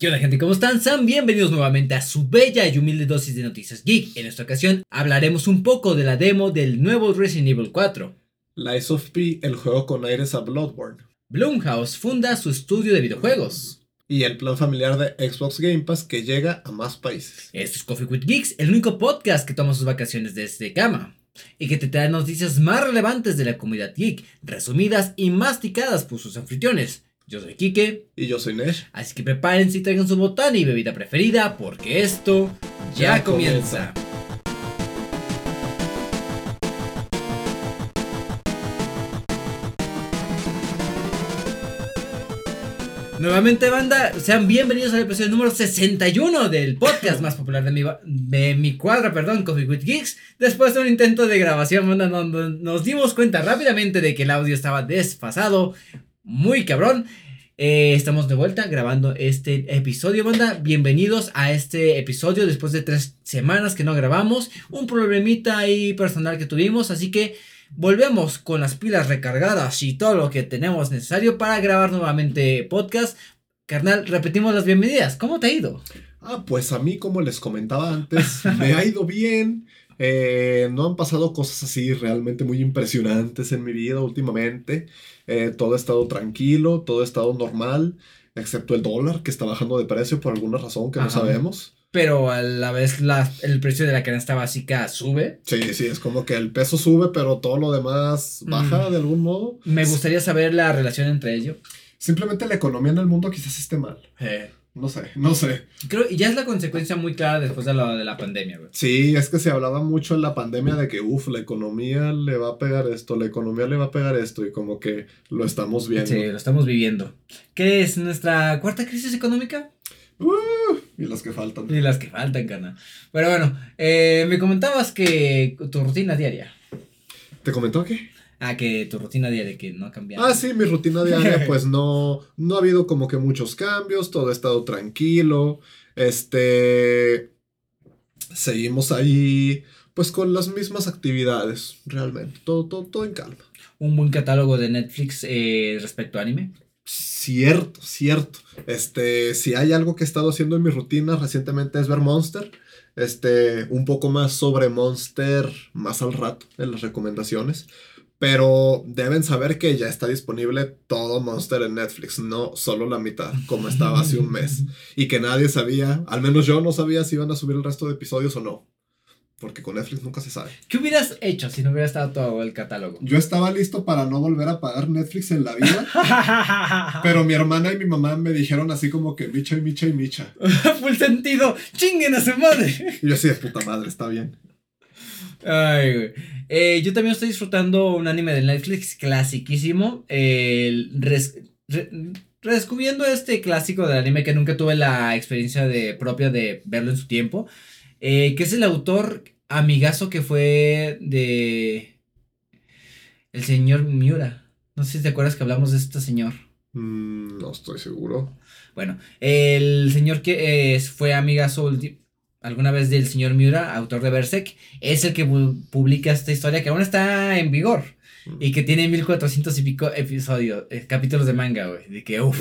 ¿Qué onda gente? ¿Cómo están? Sean bienvenidos nuevamente a su bella y humilde dosis de noticias geek. En esta ocasión hablaremos un poco de la demo del nuevo Resident Evil 4. Lies of P, el juego con aires a Bloodborne. Blumhouse funda su estudio de videojuegos. Y el plan familiar de Xbox Game Pass que llega a más países. Esto es Coffee with Geeks, el único podcast que toma sus vacaciones desde cama. Y que te trae noticias más relevantes de la comunidad geek, resumidas y masticadas por sus anfitriones. Yo soy Kike. Y yo soy Nesh. Así que prepárense y traigan su botán y bebida preferida porque esto ya, Ya comienza. Nuevamente, banda, sean bienvenidos al episodio número 61 del podcast más popular de mi, de mi cuadra, perdón, Coffee with Geeks. Después de un intento de grabación, banda, nos dimos cuenta rápidamente de que el audio estaba desfasado, muy cabrón. Eh, estamos de vuelta grabando este episodio, banda. Bienvenidos a este episodio después de tres semanas que no grabamos. Un problemita ahí personal que tuvimos, así que volvemos con las pilas recargadas y todo lo que tenemos necesario para grabar nuevamente podcast. Carnal, repetimos las bienvenidas. ¿Cómo te ha ido? Ah, pues a mí, como les comentaba antes, me ha ido bien. Eh, no han pasado cosas así realmente muy impresionantes en mi vida últimamente. Eh, todo ha estado tranquilo, todo ha estado normal, excepto el dólar que está bajando de precio por alguna razón que no sabemos. Pero a la vez la- el precio de la canasta básica sube. Sí, sí, es como que el peso sube, pero todo lo demás baja Mm. de algún modo. Me gustaría saber la relación entre ellos. Simplemente la economía en el mundo quizás esté mal. No sé, no sé. Creo y ya es la consecuencia muy clara después de la, de la pandemia, güey. Sí, es que se hablaba mucho en la pandemia de que, uff, la economía le va a pegar esto, la economía le va a pegar esto, y como que lo estamos viendo. Sí, lo estamos viviendo. ¿Qué es nuestra cuarta crisis económica? Uh, y las que faltan. Y las que faltan, carnal. Pero bueno, eh, me comentabas que tu rutina diaria. ¿Te comentó qué? Ah, que tu rutina diaria que no ha cambiado. Ah, sí, mi rutina diaria, pues no, no ha habido como que muchos cambios, todo ha estado tranquilo. Este, seguimos ahí, pues con las mismas actividades, realmente, todo, todo, todo en calma. Un buen catálogo de Netflix eh, respecto a anime. Cierto, cierto. Este, si hay algo que he estado haciendo en mi rutina recientemente es ver Monster. Este, un poco más sobre Monster más al rato en las recomendaciones. Pero deben saber que ya está disponible todo Monster en Netflix, no solo la mitad, como estaba hace un mes. Y que nadie sabía, al menos yo no sabía si iban a subir el resto de episodios o no. Porque con Netflix nunca se sabe. ¿Qué hubieras hecho si no hubiera estado todo el catálogo? Yo estaba listo para no volver a pagar Netflix en la vida. Pero mi hermana y mi mamá me dijeron así como que micha y micha y micha. Full sentido. Chinguen a su madre. Y yo así de puta madre, está bien. Ay, güey. Eh, yo también estoy disfrutando un anime de Netflix clasiquísimo. el res- re- redescubriendo este clásico del anime que nunca tuve la experiencia de, propia de verlo en su tiempo. eh, que es el autor amigazo que fue de. El señor Miura. No sé si te acuerdas que hablamos de este señor. Mm, no estoy seguro. Bueno, el señor que eh, fue amigazo alguna vez del señor Miura, autor de Berserk, es el que pu- publica esta historia que aún está en vigor y que tiene 1400 y pico episodios, eh, capítulos de manga, güey. De que, uff,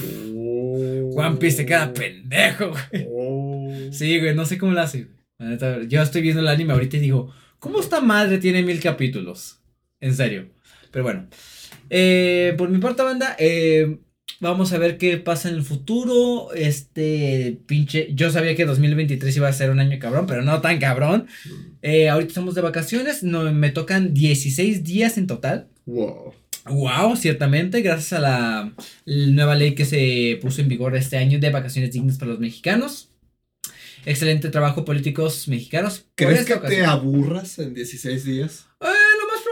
One Piece se queda pendejo, güey. Oh. Sí, güey, no sé cómo lo hace. güey. Yo estoy viendo el anime ahorita y digo, ¿cómo esta madre tiene mil capítulos? En serio. Pero bueno. Eh, por mi parte, banda, eh, vamos a ver qué pasa en el futuro. Este pinche. Yo sabía que 2023 iba a ser un año cabrón, pero no tan cabrón. Eh, ahorita estamos de vacaciones. No, me tocan 16 días en total. Wow. Wow, ciertamente, gracias a la, la nueva ley que se puso en vigor este año de vacaciones dignas para los mexicanos. Excelente trabajo políticos mexicanos. ¿Crees que te aburras en 16 días?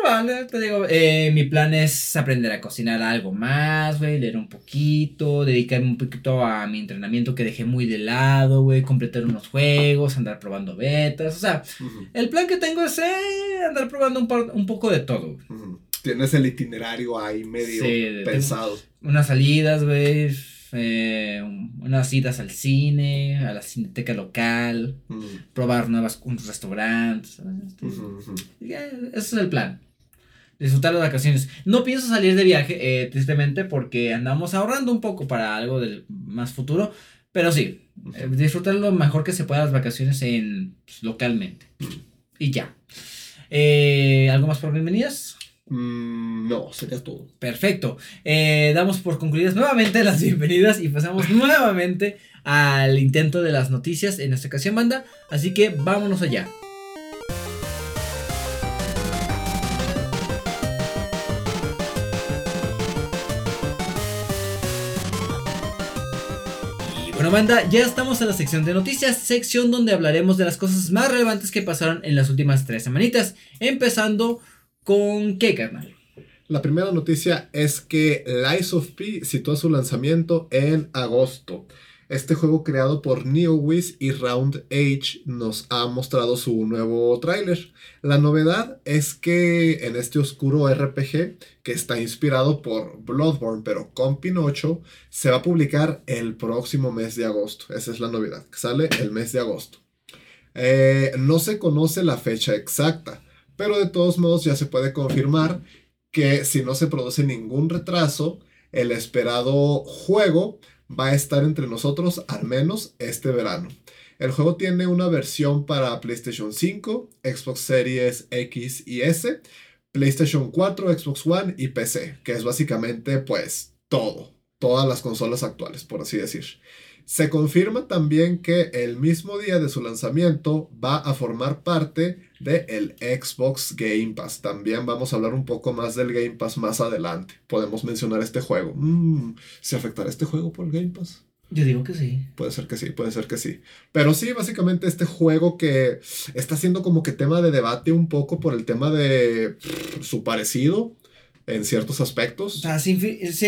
Probable, te digo. eh, mi plan es aprender a cocinar algo más, güey, leer un poquito, dedicarme un poquito a mi entrenamiento que dejé muy de lado, güey, completar unos juegos, andar probando betas, o sea, el plan que tengo es eh, andar probando un, par- un poco de todo. Tienes el itinerario ahí medio Sí, pensado. unas salidas, güey, eh, unas idas al cine, a la cineteca local, probar nuevas restaurantes. ujú. ya, ese es el plan. Disfrutar las vacaciones. No pienso salir de viaje, eh, tristemente, porque andamos ahorrando un poco para algo del más futuro. Pero sí, eh, disfrutar lo mejor que se pueda las vacaciones en pues, localmente. Y ya. Eh, ¿Algo más por bienvenidas? Mm, no, sería todo. Perfecto. Damos por concluidas nuevamente las bienvenidas y pasamos nuevamente al intento de las noticias en esta ocasión, banda. Así que vámonos allá. Bueno, banda, ya estamos en la sección de noticias, sección donde hablaremos de las cosas más relevantes que pasaron en las últimas tres semanitas. Empezando con qué, carnal. La primera noticia es que Lies of P sitúa su lanzamiento en agosto. Este juego creado por NeoWiz y Round Age nos ha mostrado su nuevo tráiler. La novedad es que en este oscuro RPG, que está inspirado por Bloodborne pero con Pinocho, se va a publicar el próximo mes de agosto. Esa es la novedad, que sale el mes de agosto. Eh, no se conoce la fecha exacta, pero de todos modos ya se puede confirmar que si no se produce ningún retraso, el esperado juego va a estar entre nosotros al menos este verano. El juego tiene una versión para PlayStation 5, Xbox Series X y S, PlayStation 4, Xbox One y PC, que es básicamente pues todo, todas las consolas actuales, por así decir. Se confirma también que el mismo día de su lanzamiento va a formar parte del el Xbox Game Pass. También vamos a hablar un poco más del Game Pass más adelante. Podemos mencionar este juego. Mm, ¿Se afectará este juego por el Game Pass? Yo digo que sí. Puede ser que sí, puede ser que sí. Pero sí, básicamente este juego que está siendo como que tema de debate un poco por el tema de pff, su parecido en ciertos O aspectos. sea, se,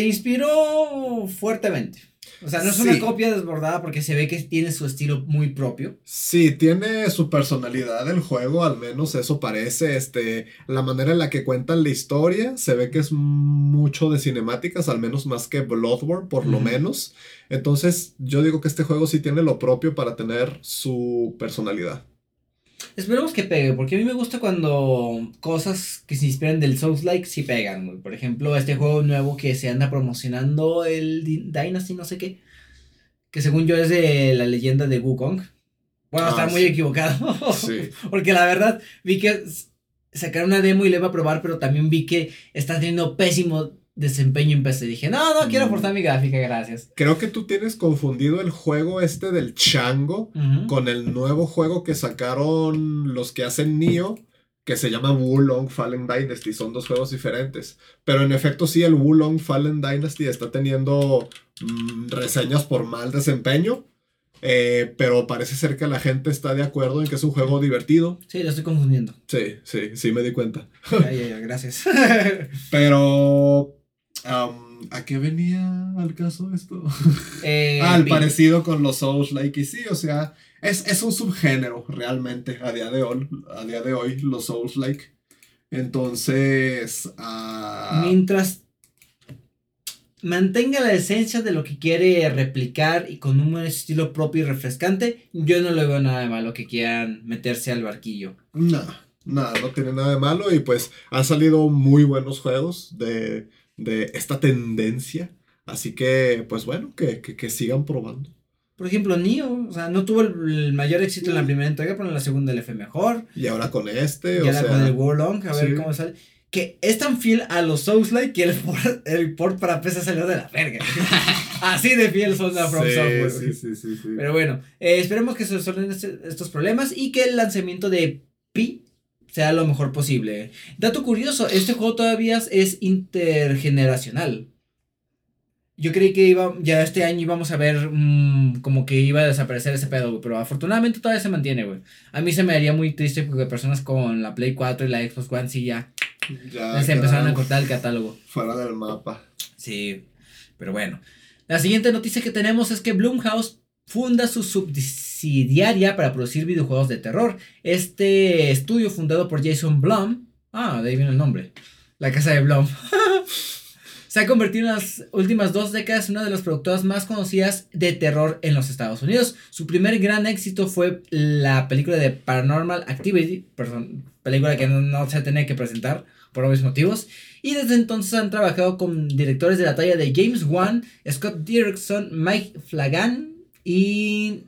inspiró fuertemente. O sea, no es una copia desbordada porque se ve que tiene su estilo muy propio. Sí, tiene su personalidad el juego, al menos eso parece. Este, la manera en la que cuentan la historia, se ve que es mucho de cinemáticas, al menos más que Bloodborne, por lo menos. Entonces, yo digo que este juego sí tiene lo propio para tener su personalidad. Esperemos que pegue, porque a mí me gusta cuando cosas que se inspiran del Souls-like sí pegan. güey. Por ejemplo, este juego nuevo que se anda promocionando, el Dynasty, no sé qué. Que según yo es de la leyenda de Wukong. Bueno, Ah, está muy equivocado. Sí. Porque la verdad, vi que sacaron una demo y le iba a probar, pero también vi que está teniendo pésimo desempeño en PC. Dije, no, no quiero Mm. forzar mi gráfica, gracias. Creo que tú tienes confundido el juego este del chango con el nuevo juego que sacaron los que hacen Nioh, que se llama Wulong Fallen Dynasty. Son dos juegos diferentes. Pero en efecto sí, el Wulong Fallen Dynasty está teniendo mm, reseñas por mal desempeño. eh, pero parece ser que la gente está de acuerdo en que es un juego divertido. Sí, lo estoy confundiendo. Sí, sí, sí me di cuenta. Ya, ya, ya, gracias. Pero... am, ¿A qué venía al caso esto? Eh, Ah, vi- parecido con los Souls like y sí, o sea, es, es un subgénero realmente a día de hoy, a día de hoy los Souls like. Entonces, ah, Mientras mantenga la esencia de lo que quiere replicar y con un estilo propio y refrescante, yo no le veo nada de malo que quieran meterse al barquillo. nada, nada, no tiene nada de malo y pues han salido muy buenos juegos de, de esta tendencia. Así que, pues bueno, que, que, que sigan probando. Por ejemplo, Nioh, o sea, no tuvo el, mayor éxito en la primera entrega, pero en la segunda le fue mejor. Y ahora con este, Y o ahora sea, con el Warlong, a ver sí. cómo sale. Que es tan fiel a los Souls-like que el port, el port para PC salió de la verga. Así de fiel son a From sí, Software. sí, sí, sí, sí. Pero bueno, eh, esperemos que se resuelvan este- estos problemas y que el lanzamiento de Pi sea lo mejor posible. Dato curioso, este juego todavía es intergeneracional. Yo creí que iba, ya este año íbamos a ver mm, como que iba a desaparecer ese pedo, güey, pero afortunadamente todavía se mantiene, güey. A mí se me haría muy triste porque personas con la Play 4 y la Xbox One sí ya ya se empezaron a cortar el catálogo. fuera del mapa. Sí, pero bueno. La siguiente noticia que tenemos es que Blumhouse funda su subsidiaria para producir videojuegos de terror. Este estudio fundado por Jason Blum, ah, de ahí viene el nombre, la casa de Blum, se ha convertido en las últimas dos décadas en una de las productoras más conocidas de terror en los Estados Unidos. Su primer gran éxito fue la película de Paranormal Activity, película que no, se tenía que presentar por obvios motivos. Y desde entonces han trabajado con directores de la talla de James Wan, Scott Derrickson, Mike Flanagan y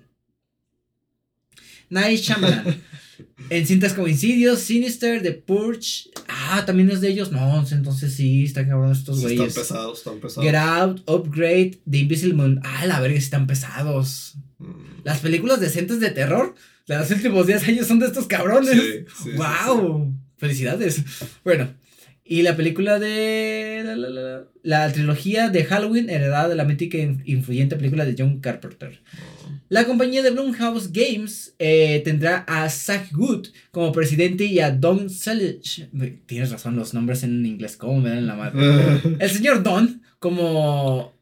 Night Shyamalan. en cintas como Insidious, Sinister, The Purge. Ah, también es de ellos. No, entonces sí, están cabrón estos Sí, güeyes. están pesados, están pesados. Get Out, Upgrade, The Invisible Man. Ah, la verga, sí están pesados. Mm, Las películas decentes de terror de los últimos 10 años son de estos cabrones. Sí, sí, ¡Wow! Felicidades. Bueno, y la película de. La, la, la, la trilogía de Halloween, heredada de la mítica e influyente película de John Carpenter. La compañía de Blumhouse Games eh, tendrá a Zach Good como presidente y a Don Selledge. Tienes razón, los nombres en inglés, ¿cómo me dan la madre? El señor Don como.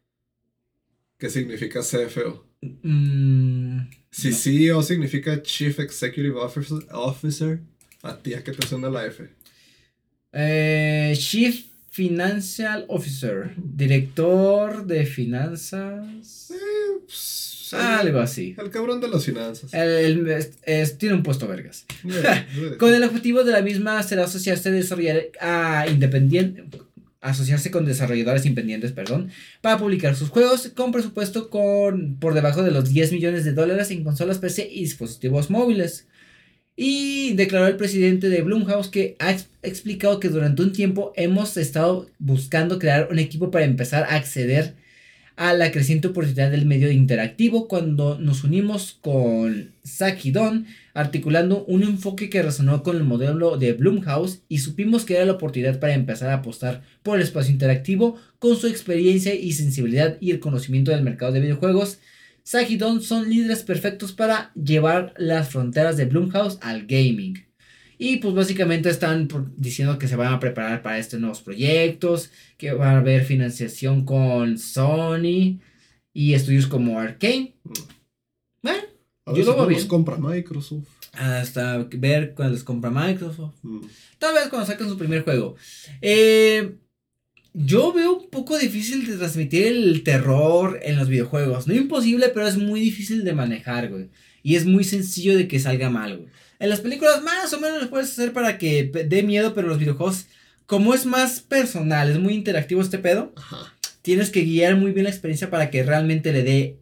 ¿Qué significa CFO? mm, Si No. CEO significa Chief Executive Officer, Officer, a ti a qué te suena la F. eh, Chief Financial Officer, director de finanzas. Eh, pues, Algo así. El cabrón de las finanzas. El- el- es- es- tiene un puesto vergas. Con el objetivo de la misma será asociarse, desarrollar, a independiente, asociarse con desarrolladores independientes, perdón, para publicar sus juegos con presupuesto con, por debajo de los 10 millones de dólares en consolas PC y dispositivos móviles. Y declaró el presidente de Blumhouse que ha ex- explicado que durante un tiempo hemos estado buscando crear un equipo para empezar a acceder a la creciente oportunidad del medio interactivo cuando nos unimos con Saki Don articulando un enfoque que resonó con el modelo de Blumhouse y supimos que era la oportunidad para empezar a apostar por el espacio interactivo con su experiencia y sensibilidad y el conocimiento del mercado de videojuegos. Zack y Don son líderes perfectos para llevar las fronteras de Blumhouse al gaming. Y pues básicamente están diciendo que se van a preparar para estos nuevos proyectos, que va a haber financiación con Sony y estudios como Arkane. Bueno, A yo lo veo bien. compra Microsoft. hasta ver cuando les compra Microsoft. Mm. Tal vez cuando saquen su primer juego. Eh, yo veo un poco difícil de transmitir el terror en los videojuegos. No imposible, pero es muy difícil de manejar, güey. Y es muy sencillo de que salga mal, güey. En las películas más o menos lo puedes hacer para que dé miedo, pero los videojuegos, como es más personal, es muy interactivo este pedo, Ajá. tienes que guiar muy bien la experiencia para que realmente le dé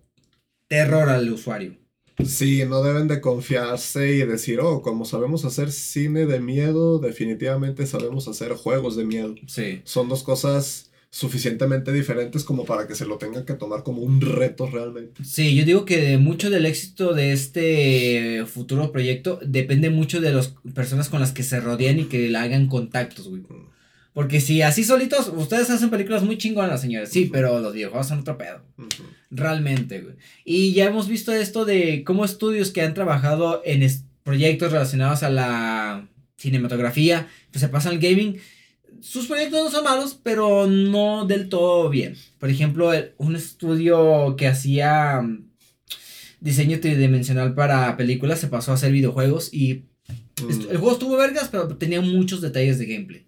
terror al usuario. Sí, no deben de confiarse y decir, oh, como sabemos hacer cine de miedo, definitivamente sabemos hacer juegos de miedo. Sí. Son dos cosas suficientemente diferentes como para que se lo tengan que tomar como un reto realmente. Sí, yo digo que mucho del éxito de este futuro proyecto depende mucho de las personas con las que se rodean y que le hagan contactos, güey. Porque si así solitos, ustedes hacen películas muy chingonas, señores. Sí, pero los videojuegos son otro pedo. Realmente, güey. Y ya hemos visto esto de cómo estudios que han trabajado en proyectos relacionados a la cinematografía, pues se pasan al gaming. Sus proyectos no son malos, pero no del todo bien. Por ejemplo, el- un estudio que hacía mm, diseño tridimensional para películas se pasó a hacer videojuegos y Mm. el juego estuvo vergas, pero tenía muchos detalles de gameplay.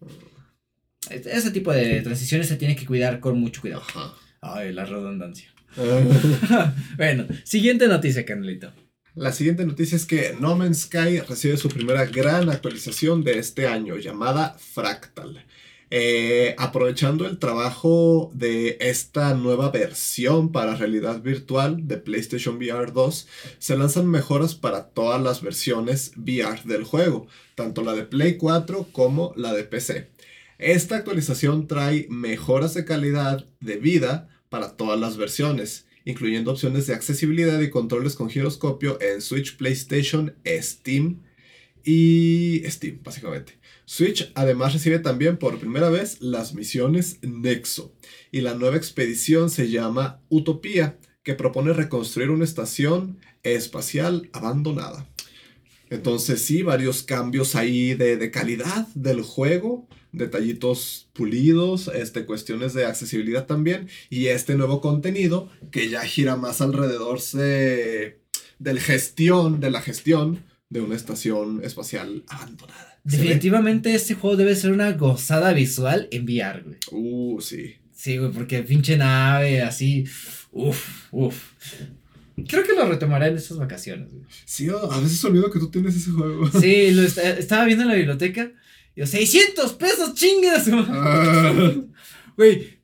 Ese tipo de transiciones se tiene que cuidar con mucho cuidado. Ajá. Ay, la redundancia. Bueno, siguiente noticia, Carnelito. La siguiente noticia es que No Man's Sky recibe su primera gran actualización de este año llamada Fractal. Eh, aprovechando el trabajo de esta nueva versión para realidad virtual de PlayStation VR 2, se lanzan mejoras para todas las versiones VR del juego, tanto la de Play 4 como la de PC. Esta actualización trae mejoras de calidad de vida para todas las versiones, incluyendo opciones de accesibilidad y controles con giroscopio en Switch, PlayStation, Steam y Steam, básicamente. Switch además recibe también por primera vez las misiones Nexo y la nueva expedición se llama Utopía, que propone reconstruir una estación espacial abandonada. Entonces sí, varios cambios ahí de, de calidad del juego, detallitos pulidos, este, cuestiones de accesibilidad también, y este nuevo contenido que ya gira más alrededor de, del gestión, de la gestión de una estación espacial abandonada. Definitivamente este juego debe ser una gozada visual en VR, güey. Uh, sí. Sí, güey, porque pinche nave así. Uf, uf. Creo que lo retomaré en estas vacaciones, güey. Sí, a veces olvido que tú tienes ese juego. Sí, lo esta- estaba viendo en la biblioteca. Y yo, 600 pesos, chingas. Ah, Güey,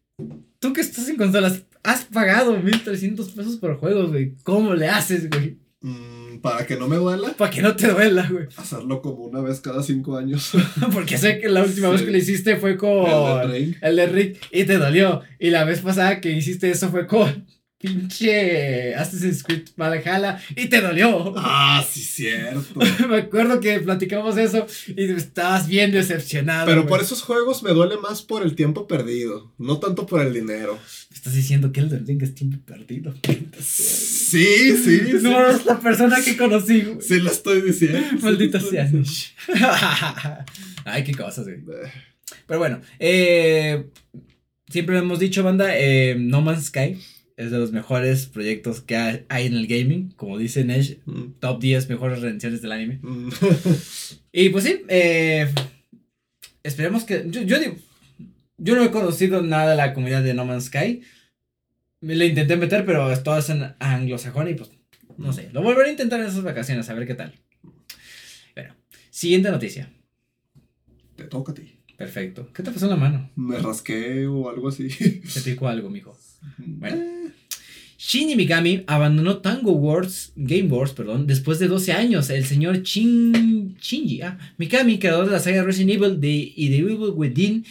tú que estás en consolas, has pagado 1300 pesos por juegos, güey. ¿Cómo le haces, güey? Mm, para que no me duela. Para que no te duela, güey. Hacerlo como una vez cada cinco años. Porque sé que la última vez que lo hiciste fue con. El de Rick. El de Rick. Y te dolió. Y la vez pasada que hiciste eso fue con. Pinche Assassin's Creed Valhalla y te dolió. Ah, sí, cierto. Me acuerdo que platicamos eso y estabas bien decepcionado. Pero por esos juegos me duele más por el tiempo perdido, no tanto por el dinero. Estás diciendo que el Ring es tiempo perdido. Sí, sí, sí. No es la persona que conocí. güey. Sí lo estoy diciendo. Maldita Sí sea. diciendo. Ay, qué cosas, güey. Eh, Pero bueno, eh, siempre lo hemos dicho, banda, eh, No Man's Sky es de los mejores proyectos que hay en el gaming. Como dice Nesh, mm, top 10 mejores redenciones del anime. mm. Y pues sí, eh, esperemos que. Yo, yo digo, yo no he conocido nada de la comunidad de No Man's Sky. Me le intenté meter, pero es todo es en anglosajón y pues no sé. Lo volveré a intentar en esas vacaciones, a ver qué tal. Bueno, siguiente noticia. Te toca a ti. Perfecto. ¿Qué te pasó en la mano? Me rasqué o algo así. Te picó algo, mijo. Bueno. Shinji Mikami abandonó Tango Wars, Game Wars, perdón, después de 12 años. El señor Shin, Shinji ah, Mikami, creador de la saga Resident Evil de, y de Evil Within,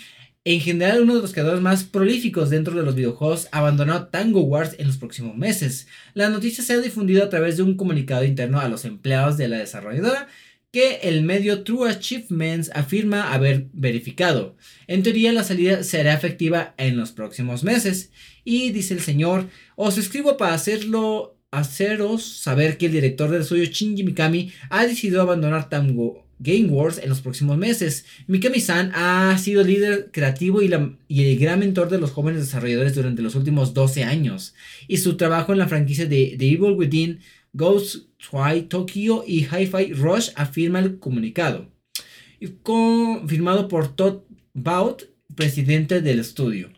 en general uno de los creadores más prolíficos dentro de los videojuegos, abandonó Tango Wars en los próximos meses. La noticia se ha difundido a través de un comunicado interno a los empleados de la desarrolladora que el medio True Achievements afirma haber verificado. En teoría la salida será efectiva en los próximos meses. Y dice el señor, os escribo para hacerlo, haceros saber que el director del estudio Shinji Mikami ha decidido abandonar Tango Game Wars en los próximos meses. Mikami-san ha sido líder creativo y, y el gran mentor de los jóvenes desarrolladores durante los últimos 12 años. Y su trabajo en la franquicia de The Evil Within, Ghost Tokyo y Hi-Fi Rush afirma el comunicado. Confirmado por Todd Baut, presidente del estudio.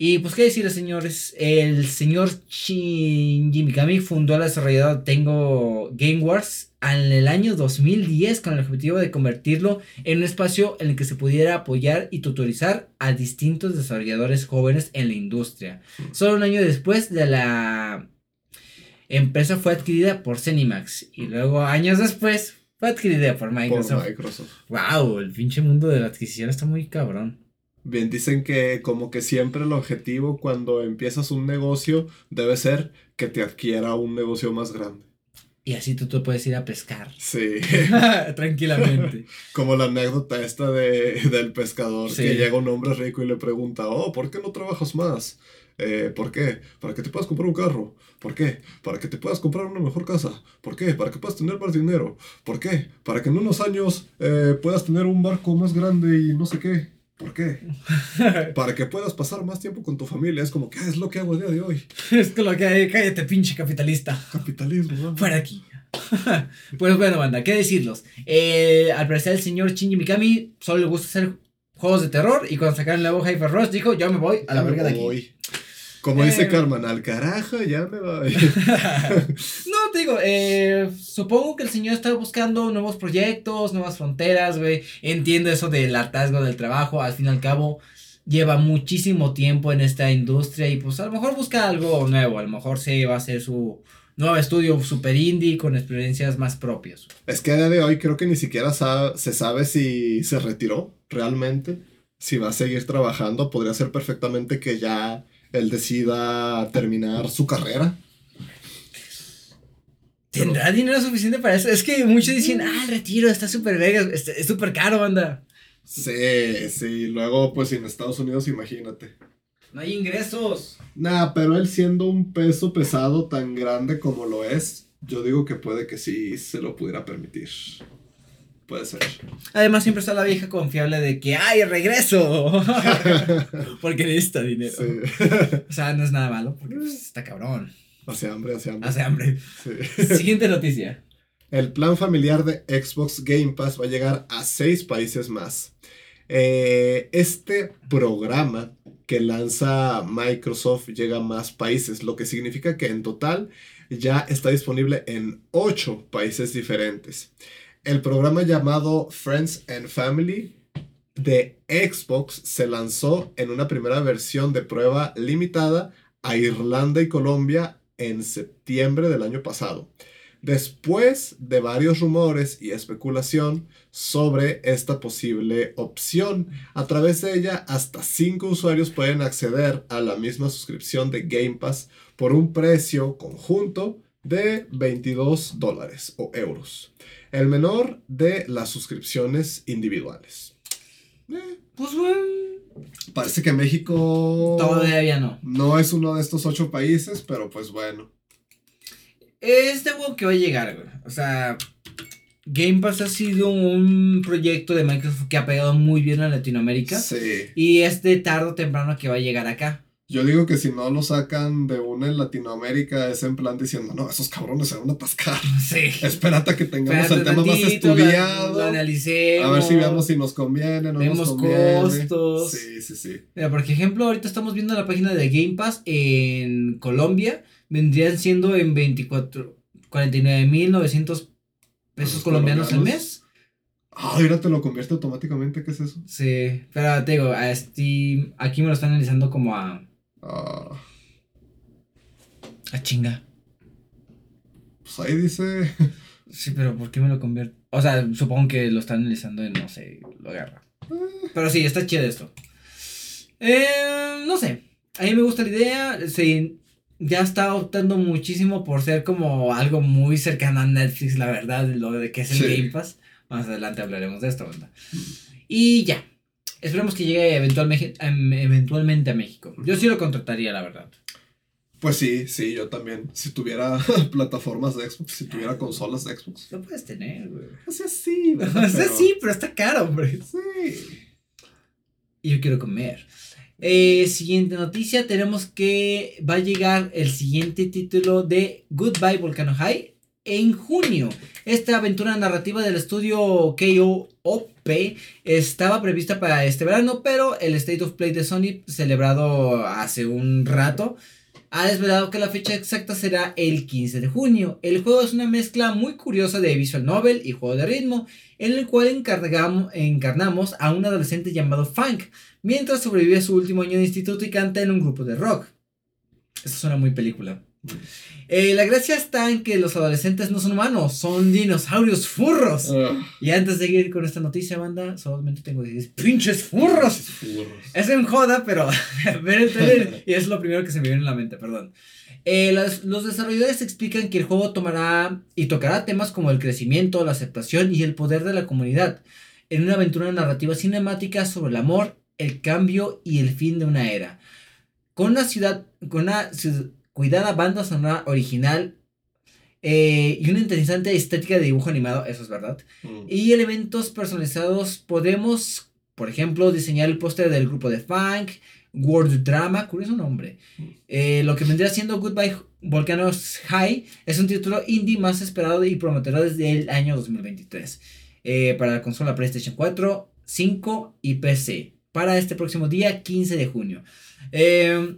Y pues qué decirles señores, el señor Shinji Mikami fundó la desarrolladora Tengo Game Wars en el año 2010 con el objetivo de convertirlo en un espacio en el que se pudiera apoyar y tutorizar a distintos desarrolladores jóvenes en la industria. Solo un año después de la empresa fue adquirida por Cenimax y luego años después fue adquirida por Por Microsoft. Wow, el pinche mundo de la adquisición está muy cabrón. Bien, dicen que como que siempre el objetivo cuando empiezas un negocio debe ser que te adquiera un negocio más grande. Y así tú, tú puedes ir a pescar. Sí, Tranquilamente. como la anécdota esta de, del pescador Sí. que llega un hombre rico y le pregunta, oh, ¿por qué no trabajas más? Eh, ¿Por qué? Para que te puedas comprar un carro. ¿Por qué? Para que te puedas comprar una mejor casa. ¿Por qué? Para que puedas tener más dinero. ¿Por qué? Para que en unos años eh, puedas tener un barco más grande y no sé qué. ¿Por qué? Para que puedas pasar más tiempo con tu familia. Es como que "Ah, es lo que hago el día de hoy. es que lo que hay, cállate, pinche capitalista. Capitalismo, ¿no? Fuera aquí. pues bueno, banda, ¿qué decirlos? Eh, al parecer, el señor Shinji Mikami solo le gusta hacer juegos de terror. Y cuando sacaron la hoja Hyper Rush, dijo: Yo me voy a la verga de aquí. voy. Como dice Eh. Carmen, al carajo, ya me voy. no, te digo, eh, supongo que el señor está buscando nuevos proyectos, nuevas fronteras, güey. Entiendo eso del hartazgo del trabajo, al fin y al cabo lleva muchísimo tiempo en esta industria y pues a lo mejor busca algo nuevo, a lo mejor se va a hacer su nuevo estudio super indie con experiencias más propias. Es que a día de hoy creo que ni siquiera se sabe si se retiró realmente, si va a seguir trabajando. Podría ser perfectamente que ya él decida terminar su carrera. ¿Tendrá dinero suficiente para eso? Es que muchos dicen, ah, el retiro está súper verga, es es súper caro, banda. Sí, sí, luego pues en Estados Unidos imagínate. No hay ingresos. Nah, pero él siendo un peso pesado tan grande como lo es, yo digo que puede que sí se lo pudiera permitir. Puede ser. Además siempre está la vieja confiable de que, ¡ay, regreso! porque necesita dinero. Sí. O sea, no es nada malo, porque pues, está cabrón. hace hambre, hace hambre. Hace hambre. Sí. Siguiente noticia. El plan familiar de Xbox Game Pass va a llegar a seis países más. Eh, este programa que lanza Microsoft llega a más países, lo que significa que en total ya está disponible en ocho países diferentes. El programa llamado Friends and Family de Xbox se lanzó en una primera versión de prueba limitada a Irlanda y Colombia en septiembre del año pasado. Después de varios rumores y especulación sobre esta posible opción, a través de ella hasta 5 usuarios pueden acceder a la misma suscripción de Game Pass por un precio conjunto de 22 dólares o euros, el menor de las suscripciones individuales. Eh, pues bueno. Parece que México todavía no. No es uno de estos ocho países, pero pues bueno. Este juego que va a llegar, güey. O sea, Game Pass ha sido un proyecto de Microsoft que ha pegado muy bien a Latinoamérica. Sí. Y es de tarde o temprano que va a llegar acá. Yo digo que si no lo sacan de una en Latinoamérica es en plan diciendo, no, esos cabrones se van a atascar. Sí. Espérate a que tengamos el tema más estudiado. Lo, analicemos. A ver si veamos si nos conviene, no vemos costos. Sí, sí, sí. Mira, por ejemplo, ahorita estamos viendo la página de Game Pass en Colombia vendrían siendo en 24, 49.900 pesos colombianos al mes. Ah, ahora te lo convierte automáticamente, ¿qué es eso? Sí, pero te digo, a Steam, aquí me lo están analizando como a... Ah. A chinga. Pues ahí dice... Sí, pero ¿por qué me lo convierte? O sea, supongo que lo están analizando en, no sé, lo agarra. Ah. Pero sí, está chido esto. Eh, no sé, a mí me gusta la idea, sí, ya está optando muchísimo por ser como algo muy cercano a Netflix, la verdad, lo de que es el Game Pass. Más adelante hablaremos de esto, ¿verdad? Y ya. Esperemos que llegue eventualmente, em, eventualmente a México. Yo sí lo contrataría, la verdad. Pues sí, sí, yo también. Si tuviera plataformas de Xbox, si tuviera consolas de Xbox. Lo puedes tener, güey. O sea, sí, O sea, sí, pero está caro, hombre. Sí. Y yo quiero comer. Eh, siguiente noticia, tenemos que va a llegar el siguiente título de Goodbye Volcano High en junio. Esta aventura narrativa del estudio KOOP estaba prevista para este verano, pero el State of Play de Sony, celebrado hace un rato, ha desvelado que la fecha exacta será el 15 de junio. El juego es una mezcla muy curiosa de visual novel y juego de ritmo, en el cual encarnamos a un adolescente llamado Funk, mientras sobrevive su último año de instituto y canta en un grupo de rock. Eso suena muy película. Eh, la gracia está en que los adolescentes no son humanos, son dinosaurios furros. Y antes de ir con esta noticia, banda, solamente tengo que decir: ¡Pinches furros! Es un joda, pero ver el trailer y es lo primero que se me viene en la mente, perdón. Eh, los, desarrolladores explican que el juego tomará y tocará temas como el crecimiento, la aceptación y el poder de la comunidad en una aventura narrativa cinemática sobre el amor, el cambio y el fin de una era. Con una ciudad, con una cuidada banda sonora original eh, y una interesante estética de dibujo animado, eso es verdad. Mm. Y elementos personalizados, podemos, por ejemplo, diseñar el póster del grupo de funk, World Drama, curioso nombre. Mm. Eh, lo que vendría siendo Goodbye Volcanoes High es un título indie más esperado y prometedor desde el año 2023 eh, para la consola PlayStation 4, 5 y PC para este próximo día 15 de junio. Eh,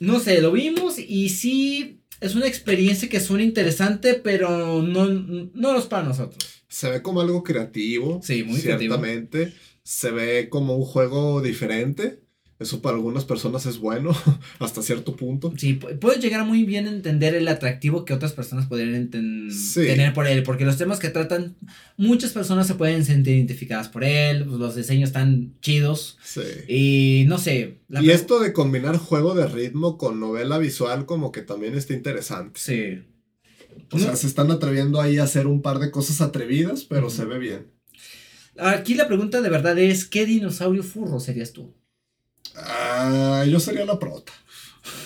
no sé, lo vimos y sí es una experiencia que suena interesante, pero no, no es para nosotros. Se ve como algo creativo. Sí, muy ciertamente. Se ve como un juego diferente. Eso para algunas personas es bueno, hasta cierto punto. Sí, puede llegar muy bien a entender el atractivo que otras personas podrían tener por él, porque los temas que tratan, muchas personas se pueden sentir identificadas por él, pues, los diseños están chidos. Sí. Y no sé. y esto de combinar juego de ritmo con novela visual como que también está interesante. Sí. O sea, se están atreviendo ahí a hacer un par de cosas atrevidas, pero se ve bien. Aquí la pregunta de verdad es, ¿qué dinosaurio furro serías tú? Ah, yo sería la prota.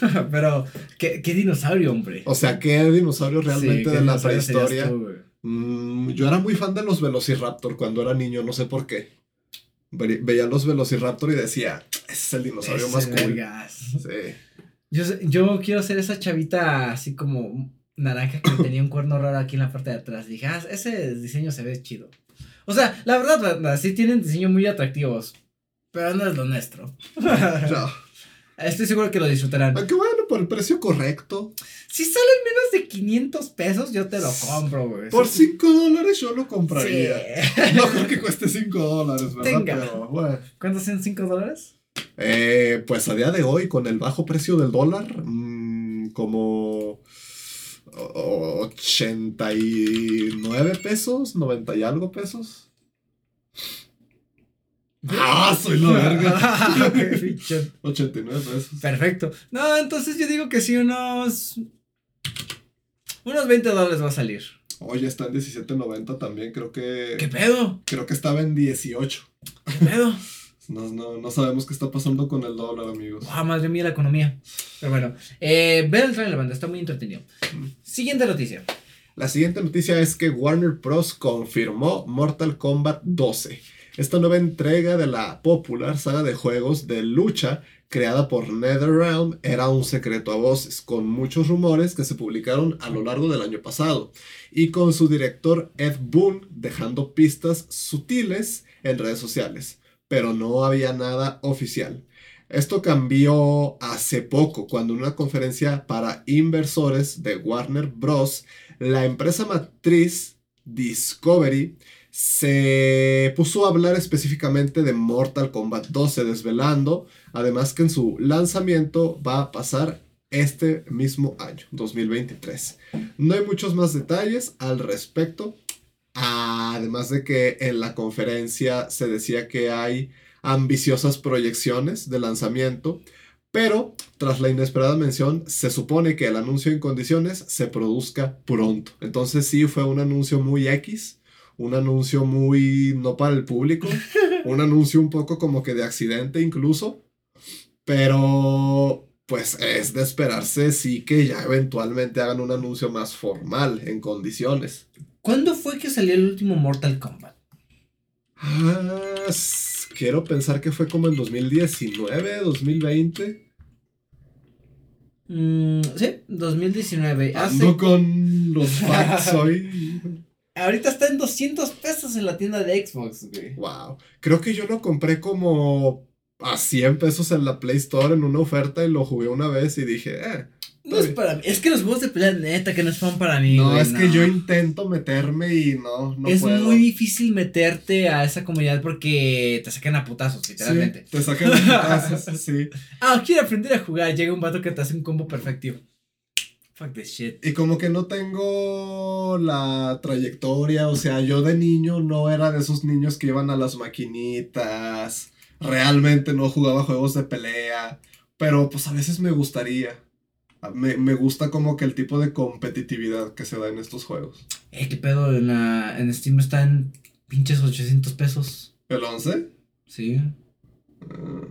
Pero, ¿qué, dinosaurio, hombre? O sea, ¿qué dinosaurio realmente de la prehistoria? Mm, yo era muy fan de los Velociraptor cuando era niño, no sé por qué. veía los Velociraptor y decía, ese es el dinosaurio más cool. Sí. Yo, yo quiero ser esa chavita así como naranja que tenía un cuerno raro aquí en la parte de atrás. Dije, ah, ese diseño se ve chido. O sea, la verdad, sí tienen diseños muy atractivos. Pero no es lo nuestro. no. Estoy seguro que lo disfrutarán. Aunque bueno, por el precio correcto. Si salen menos de 500 pesos, yo te lo compro, güey. Por 5 dólares yo lo compraría. No creo que cueste 5 dólares, ¿verdad? Tenga. Pero, bueno. ¿Cuántos son 5 dólares? Eh, pues a día de hoy, con el bajo precio del dólar, mm, como 89 pesos, 90 y algo pesos. Ah, soy la verga. 89 pesos. Perfecto. No, entonces yo digo que sí, unos. Unos 20 dólares va a salir. Oye, está en 17.90 también, creo que. ¿Qué pedo? Creo que estaba en 18. ¿Qué pedo? No, no, no sabemos qué está pasando con el dólar, amigos. Ah, madre mía, la economía. Pero bueno, eh, ver el trailer, banda, está muy entretenido. Siguiente noticia. La siguiente noticia es que Warner Bros. confirmó Mortal Kombat 12. Esta nueva entrega de la popular saga de juegos de lucha creada por NetherRealm era un secreto a voces, con muchos rumores que se publicaron a lo largo del año pasado, y con su director Ed Boon dejando pistas sutiles en redes sociales pero no había nada oficial. Esto cambió hace poco, cuando en una conferencia para inversores de Warner Bros., la empresa matriz Discovery se puso a hablar específicamente de Mortal Kombat 12, desvelando además que en su lanzamiento va a pasar este mismo año, 2023. No hay muchos más detalles al respecto, Además de que en la conferencia se decía que hay ambiciosas proyecciones de lanzamiento, pero tras la inesperada mención se supone que el anuncio en condiciones se produzca pronto. Entonces sí fue un anuncio muy X, un anuncio muy no para el público, un anuncio un poco como que de accidente incluso, pero pues es de esperarse sí que ya eventualmente hagan un anuncio más formal en condiciones. ¿Cuándo fue que salió el último Mortal Kombat? Ah, quiero pensar que fue como en 2019, 2020. Mm, sí, 2019. Ando con los facts hoy. Ahorita está en 200 pesos en la tienda de Xbox, güey. Wow. Creo que yo lo compré como a 100 pesos en la Play Store en una oferta y lo jugué una vez y dije, eh, no es para mí. Es que los juegos de pelea, neta, que no son para mí. No, es que yo intento meterme y no, no Es muy difícil meterte a esa comunidad porque te sacan a putazos, literalmente. te sacan a putazos, sí. Ah, quiero aprender a jugar. Llega un vato que te hace un combo perfectivo. Fuck this shit. Y como que no tengo la trayectoria, o sea, yo de niño no era de esos niños que iban a las maquinitas. Realmente no jugaba juegos de pelea. Pero pues a veces me gustaría. Me, gusta como que el tipo de competitividad que se da en estos juegos. Eh, qué pedo, en, la, en Steam está en pinches 800 pesos. ¿El 11? Sí. Ah.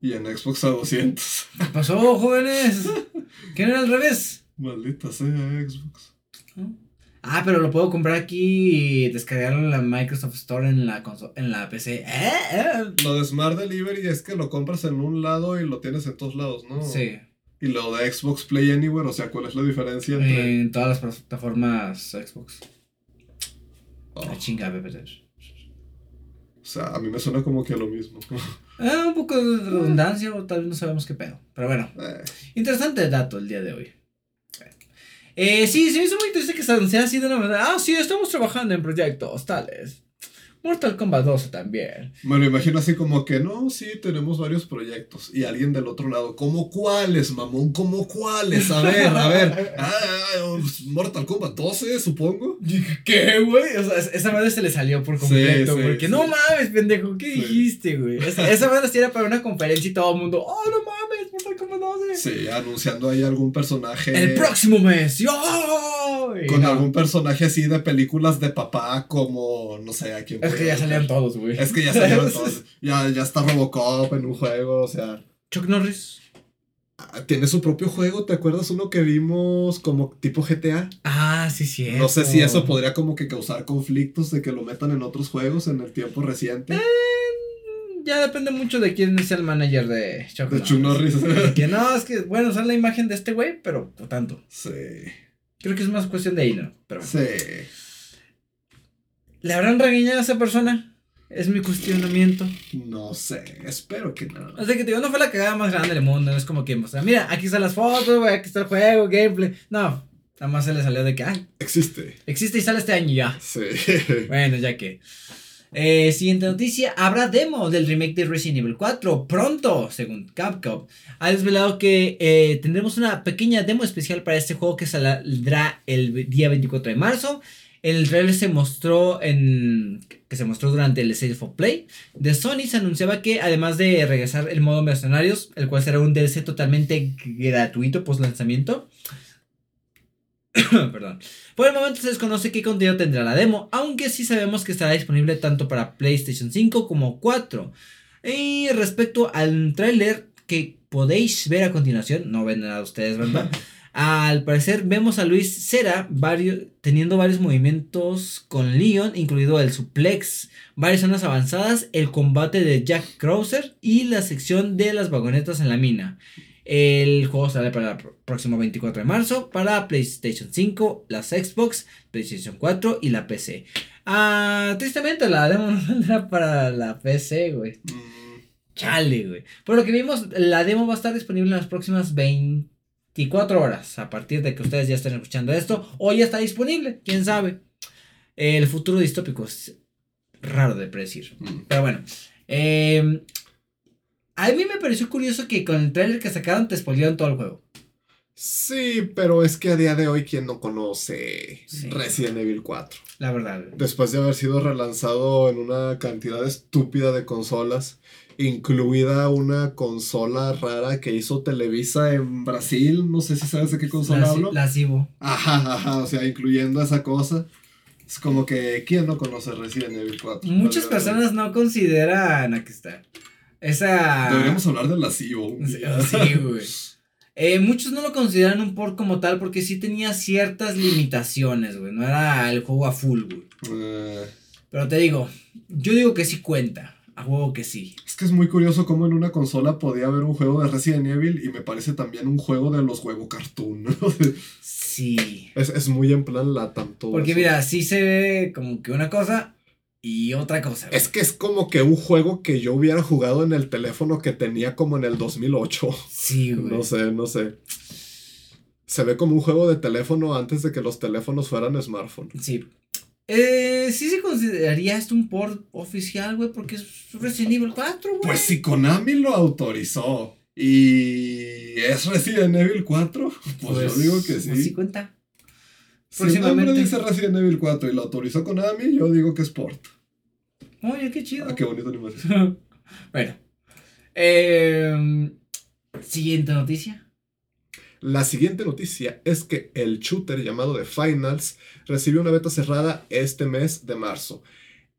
y en Xbox a 200. ¿Qué pasó, jóvenes? ¿Qué era al revés? Maldita sea Xbox. Ah, pero lo puedo comprar aquí y descargarlo en la Microsoft Store en la, en la PC. ¿Eh? ¿Eh? Lo de Smart Delivery es que lo compras en un lado y lo tienes en todos lados, ¿no? Sí. Y lo de Xbox Play Anywhere, o sea, ¿cuál es la diferencia entre...? En todas las plataformas Xbox. Oh. La chinga, bebé. O sea, a mí me suena como que lo mismo. Ah, un poco de redundancia o tal vez no sabemos qué pedo. Pero bueno, eh. interesante dato el día de hoy. Eh, sí, se me hizo muy triste que se anunciara así de una manera. Ah, sí, estamos trabajando en proyectos tales. Mortal Kombat 12 también. Me lo imagino así como que, no, sí, tenemos varios proyectos. Y alguien del otro lado, ¿cómo cuáles, mamón? ¿Cómo cuáles? A ver, a ver. Ah, Mortal Kombat 12, supongo. ¿Qué, güey? O sea, esa madre se le salió por completo, porque no mames, pendejo, ¿qué dijiste, güey? Esa, madre sí era para una conferencia y todo el mundo, oh, no mames, Mortal Kombat 12. Sí, anunciando ahí algún personaje. El próximo mes, ¡Yo! Con algún personaje así de películas de papá, como, no sé, a quién es que ya salieron todos, güey. Es que ya salieron todos. Ya, ya está Robocop en un juego, o sea. Chuck Norris. Ah, tiene su propio juego, ¿te acuerdas uno que vimos como tipo GTA? Ah, sí, sí. No sé si eso podría como que causar conflictos de que lo metan en otros juegos en el tiempo reciente. Eh, ya depende mucho de quién es el manager de Chuck de Chuck Norris. que no, es que, bueno, son la imagen de este güey, pero por tanto. Sí. Creo que es más cuestión de ahí, ¿no? Pero, sí. ¿Le habrán regañado a esa persona? Es mi cuestionamiento. No sé, espero que no. O sea, que digo, no fue la cagada más grande del mundo. No es como que, o sea, mira, aquí están las fotos, güey, aquí está el juego, gameplay. No, nada más se le salió de que, ay. Existe. Existe y sale este año ya. Sí. Bueno, ya que. Eh, siguiente noticia, habrá demo del remake de Resident Evil 4 pronto, según Capcom. Ha desvelado que eh, tendremos una pequeña demo especial para este juego que saldrá el día 24 de marzo. El trailer se mostró en que se mostró durante el State of Play de Sony se anunciaba que además de regresar el modo mercenarios, el cual será un DLC totalmente gratuito post lanzamiento. Perdón. Por el momento se desconoce qué contenido tendrá la demo, aunque sí sabemos que estará disponible tanto para PlayStation 5 como 4. Y respecto al trailer que podéis ver a continuación, no ven nada ustedes, ¿verdad? Al parecer vemos a Luis Cera varios, teniendo varios movimientos con Leon, incluido el suplex, varias zonas avanzadas, el combate de Jack Krauser y la sección de las vagonetas en la mina. El juego sale para próximo 24 de marzo para PlayStation 5, las Xbox, PlayStation 4 y la PC. Ah, tristemente la demo no saldrá para la PC, güey. Mm. Chale, güey. Por lo que vimos, la demo va a estar disponible en las próximas 20 24 horas a partir de que ustedes ya estén escuchando esto o ya está disponible, quién sabe. El futuro distópico es raro de predecir. Mm. Pero bueno. Em, a mí me pareció curioso que con el trailer que sacaron te spoilearon todo el juego. Sí, pero es que a día de hoy, ¿quién no conoce Resident Evil 4? La verdad. Después de haber sido relanzado en una cantidad estúpida de consolas incluida una consola rara que hizo Televisa en Brasil. No sé si sabes de qué consola hablo. La Cibo. Ajá, ajá, o sea, incluyendo esa cosa. Es como que, ¿quién no conoce Resident Evil 4? Muchas personas no consideran, aquí está, esa... Deberíamos hablar de la Cibo. Sí, güey. Eh, muchos no lo consideran un port como tal porque sí tenía ciertas limitaciones, güey. No era el juego a full, güey. Eh. Pero te digo, yo digo que sí cuenta. A juego que sí. Es que es muy curioso cómo en una consola podía haber un juego de Resident Evil y me parece también un juego de los huevos cartoon. sí. Es, muy en plan la tanto. Porque mira, sí se ve como que una cosa y otra cosa. Es que es como que un juego que yo hubiera jugado en el teléfono que tenía como en el 2008. Sí, güey. No sé, no sé. Se ve como un juego de teléfono antes de que los teléfonos fueran smartphone. Sí. Eh, sí se consideraría esto un port oficial, güey, porque es Resident Evil 4, güey. Pues si Konami lo autorizó y es Resident Evil 4, pues, yo pues, digo que sí. Pues sí cuenta. Si el nombre dice Resident Evil 4 y lo autorizó Konami, yo digo que es port. Oye, qué chido. Ah, qué bonito animación. bueno. Eh, siguiente noticia. La siguiente noticia es que el shooter llamado The Finals recibió una beta cerrada este mes de marzo.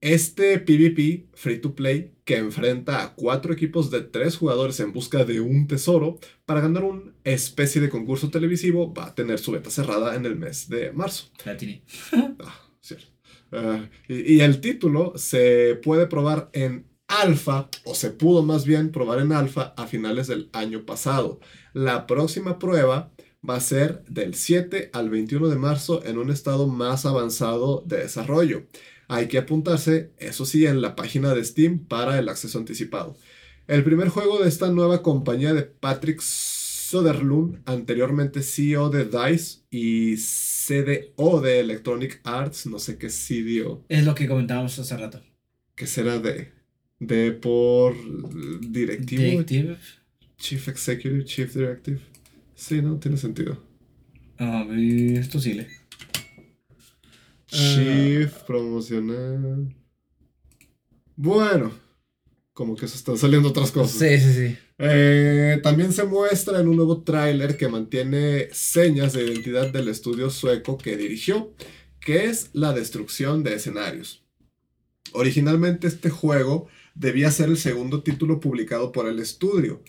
Este PvP free to play que enfrenta a cuatro equipos de tres jugadores en busca de un tesoro para ganar una especie de concurso televisivo va a tener su beta cerrada en el mes de marzo. La tiene. Ah, cierto. Ah, y, y el título se puede probar en alfa, o se pudo más bien probar en alfa a finales del año pasado. La próxima prueba va a ser del 7 al 21 de marzo en un estado más avanzado de desarrollo. Hay que apuntarse, eso sí, en la página de Steam para el acceso anticipado. El primer juego de esta nueva compañía de Patrick Soderlund, anteriormente CEO de DICE y CDO de Electronic Arts, no sé qué CDO. Es lo que comentábamos hace rato. ¿Qué será de? De por directivo. Directive. Chief Executive, Chief Directive. Sí, ¿no? Tiene sentido. Ah, es posible. Chief, promocional. Bueno, como que se están saliendo otras cosas. Sí, sí, sí. Eh, también se muestra en un nuevo tráiler que mantiene señas de identidad del estudio sueco que dirigió, que es la destrucción de escenarios. Originalmente este juego debía ser el segundo título publicado por el estudio,